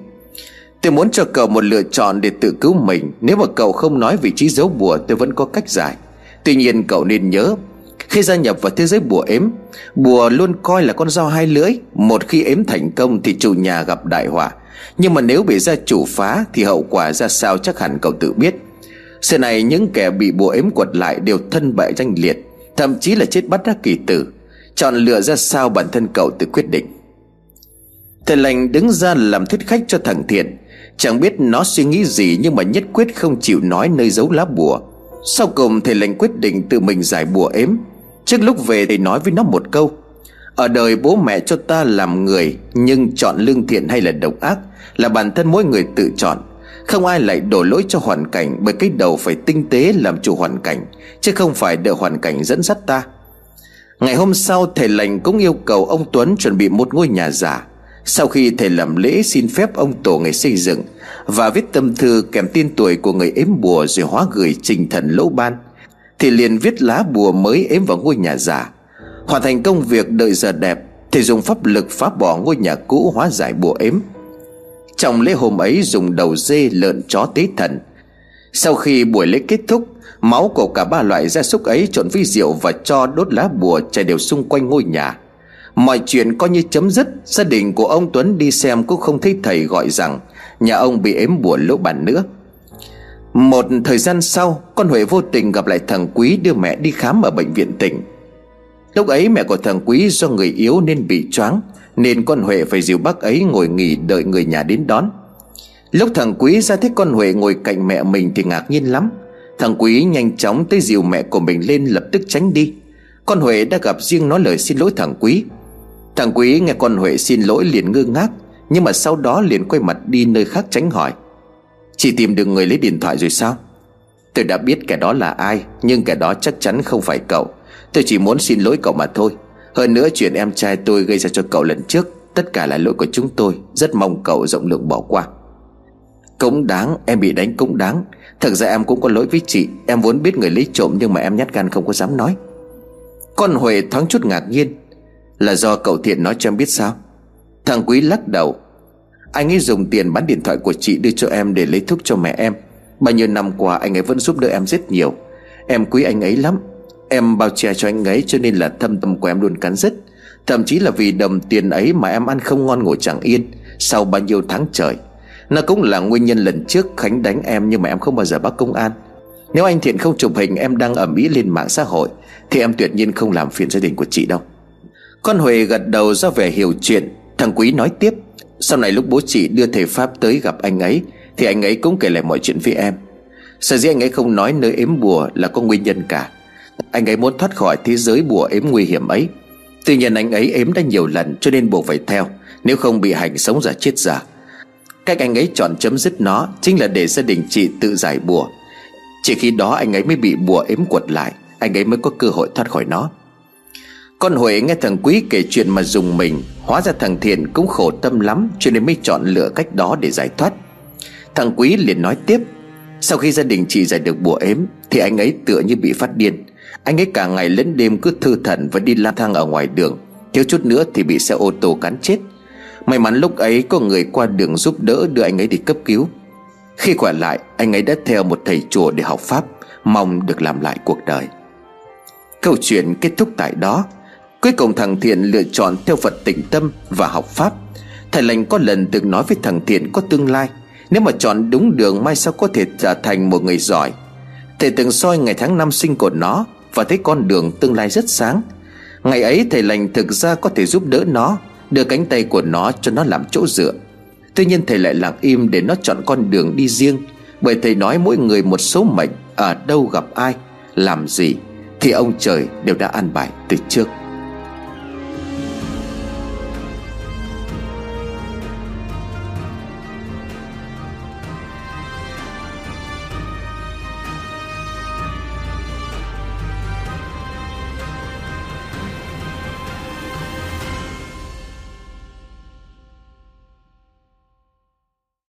Tôi muốn cho cậu một lựa chọn để tự cứu mình. Nếu mà cậu không nói vị trí giấu bùa, tôi vẫn có cách giải. Tuy nhiên cậu nên nhớ, Khi gia nhập vào thế giới bùa ếm, Bùa luôn coi là con dao hai lưỡi. Một khi ếm thành công thì chủ nhà gặp đại họa. Nhưng mà nếu bị gia chủ phá Thì hậu quả ra sao chắc hẳn cậu tự biết. Xưa này những kẻ bị bùa ếm quật lại Đều thân bại danh liệt, Thậm chí là chết bắt đắc kỳ tử. Chọn lựa ra sao bản thân cậu tự quyết định. Thầy lành đứng ra làm thuyết khách cho thằng Thiện. Chẳng biết nó suy nghĩ gì Nhưng mà nhất quyết không chịu nói nơi giấu lá bùa. Sau cùng thầy lành quyết định tự mình giải bùa ếm. Trước lúc về thầy nói với nó một câu. Ở đời bố mẹ cho ta làm người, Nhưng chọn lương thiện hay là độc ác Là bản thân mỗi người tự chọn. Không ai lại đổ lỗi cho hoàn cảnh Bởi cái đầu phải tinh tế làm chủ hoàn cảnh, Chứ không phải đợi hoàn cảnh dẫn dắt ta. Ngày hôm sau, thầy lành cũng yêu cầu ông Tuấn chuẩn bị một ngôi nhà giả sau khi thầy làm lễ xin phép ông tổ ngày xây dựng Và viết tâm thư kèm tên tuổi của người ếm bùa Rồi hóa gửi trình thần lỗ ban, Thì liền viết lá bùa mới ếm vào ngôi nhà giả Hoàn thành công việc đợi giờ đẹp, Thầy dùng pháp lực phá bỏ ngôi nhà cũ hóa giải bùa ếm. Trong lễ hôm ấy dùng đầu dê lợn chó tế thần. Sau khi buổi lễ kết thúc Máu của cả ba loại gia súc ấy trộn với rượu và cho đốt lá bùa chảy đều xung quanh ngôi nhà. Mọi chuyện coi như chấm dứt, Gia đình của ông Tuấn đi xem cũng không thấy thầy gọi rằng Nhà ông bị ếm bùa lỗ bàn nữa. Một thời gian sau, Con Huệ vô tình gặp lại thằng Quý đưa mẹ đi khám ở bệnh viện tỉnh. Lúc ấy mẹ của thằng Quý do người yếu nên bị choáng, Nên con Huệ phải dìu bác ấy ngồi nghỉ đợi người nhà đến đón. Lúc thằng Quý ra thấy con Huệ ngồi cạnh mẹ mình thì ngạc nhiên lắm. Thằng Quý nhanh chóng tới dìu mẹ của mình lên lập tức tránh đi. Con Huệ đã gặp riêng nói lời xin lỗi thằng Quý. Thằng Quý nghe con Huệ xin lỗi liền ngơ ngác, Nhưng mà sau đó liền quay mặt đi nơi khác tránh hỏi. Chị tìm được người lấy điện thoại rồi sao? Tôi đã biết kẻ đó là ai, Nhưng kẻ đó chắc chắn không phải cậu. Tôi chỉ muốn xin lỗi cậu mà thôi. Hơn nữa chuyện em trai tôi gây ra cho cậu lần trước, Tất cả là lỗi của chúng tôi. Rất mong cậu rộng lượng bỏ qua. Cũng đáng, Em bị đánh cũng đáng. Thật ra em cũng có lỗi với chị. Em vốn biết người lấy trộm Nhưng mà em nhát gan không có dám nói. Con Huệ thoáng chút ngạc nhiên. Là do cậu Thiện nói cho em biết sao? Thằng Quý lắc đầu. Anh ấy dùng tiền bán điện thoại của chị đưa cho em Để lấy thuốc cho mẹ em. Bao nhiêu năm qua anh ấy vẫn giúp đỡ em rất nhiều. Em quý anh ấy lắm. Em bao che cho anh ấy cho nên là thâm tâm của em luôn cắn rứt. Thậm chí là vì đồng tiền ấy mà em ăn không ngon ngủ chẳng yên. Sau bao nhiêu tháng trời nó cũng là nguyên nhân lần trước Khánh đánh em nhưng mà em không bao giờ báo công an. Nếu anh Thiện không chụp hình em đang ở Mỹ lên mạng xã hội, Thì em tuyệt nhiên không làm phiền gia đình của chị đâu. Con Huệ gật đầu ra vẻ hiểu chuyện. Thằng Quý nói tiếp, Sau này lúc bố chị đưa thầy Pháp tới gặp anh ấy, Thì anh ấy cũng kể lại mọi chuyện với em. Sở dĩ anh ấy không nói nơi ếm bùa là có nguyên nhân cả. Anh ấy muốn thoát khỏi thế giới bùa ếm nguy hiểm ấy. Tuy nhiên anh ấy ếm đã nhiều lần cho nên buộc phải theo, Nếu không bị hành sống giả chết giả. Cách anh ấy chọn chấm dứt nó Chính là để gia đình chị tự giải bùa. Chỉ khi đó anh ấy mới bị bùa ếm quật lại, Anh ấy mới có cơ hội thoát khỏi nó. Con Huệ nghe thằng Quý kể chuyện mà dùng mình, Hóa ra thằng Thiện cũng khổ tâm lắm Cho nên mới chọn lựa cách đó để giải thoát. Thằng Quý liền nói tiếp, Sau khi gia đình chị giải được bùa ếm, Thì anh ấy tựa như bị phát điên. Anh ấy cả ngày lẫn đêm cứ thư thần Và đi lang thang ở ngoài đường, Thiếu chút nữa thì bị xe ô tô cán chết. May mắn lúc ấy có người qua đường giúp đỡ Đưa anh ấy đi cấp cứu. Khi quay lại, anh ấy đã theo một thầy chùa để học Pháp, Mong được làm lại cuộc đời. Câu chuyện kết thúc tại đó. Cuối cùng thằng Thiện lựa chọn theo Phật tịnh tâm và học Pháp. Thầy lành có lần từng nói với thằng Thiện có tương lai, Nếu mà chọn đúng đường, mai sau có thể trở thành một người giỏi. Thầy từng soi ngày tháng năm sinh của nó Và thấy con đường tương lai rất sáng. Ngày ấy, thầy lành thực ra có thể giúp đỡ nó Đưa cánh tay của nó cho nó làm chỗ dựa. Tuy nhiên thầy lại lặng im để nó chọn con đường đi riêng, Bởi thầy nói mỗi người một số mệnh, Ở đâu gặp ai, Làm gì Thì ông trời đều đã an bài từ trước.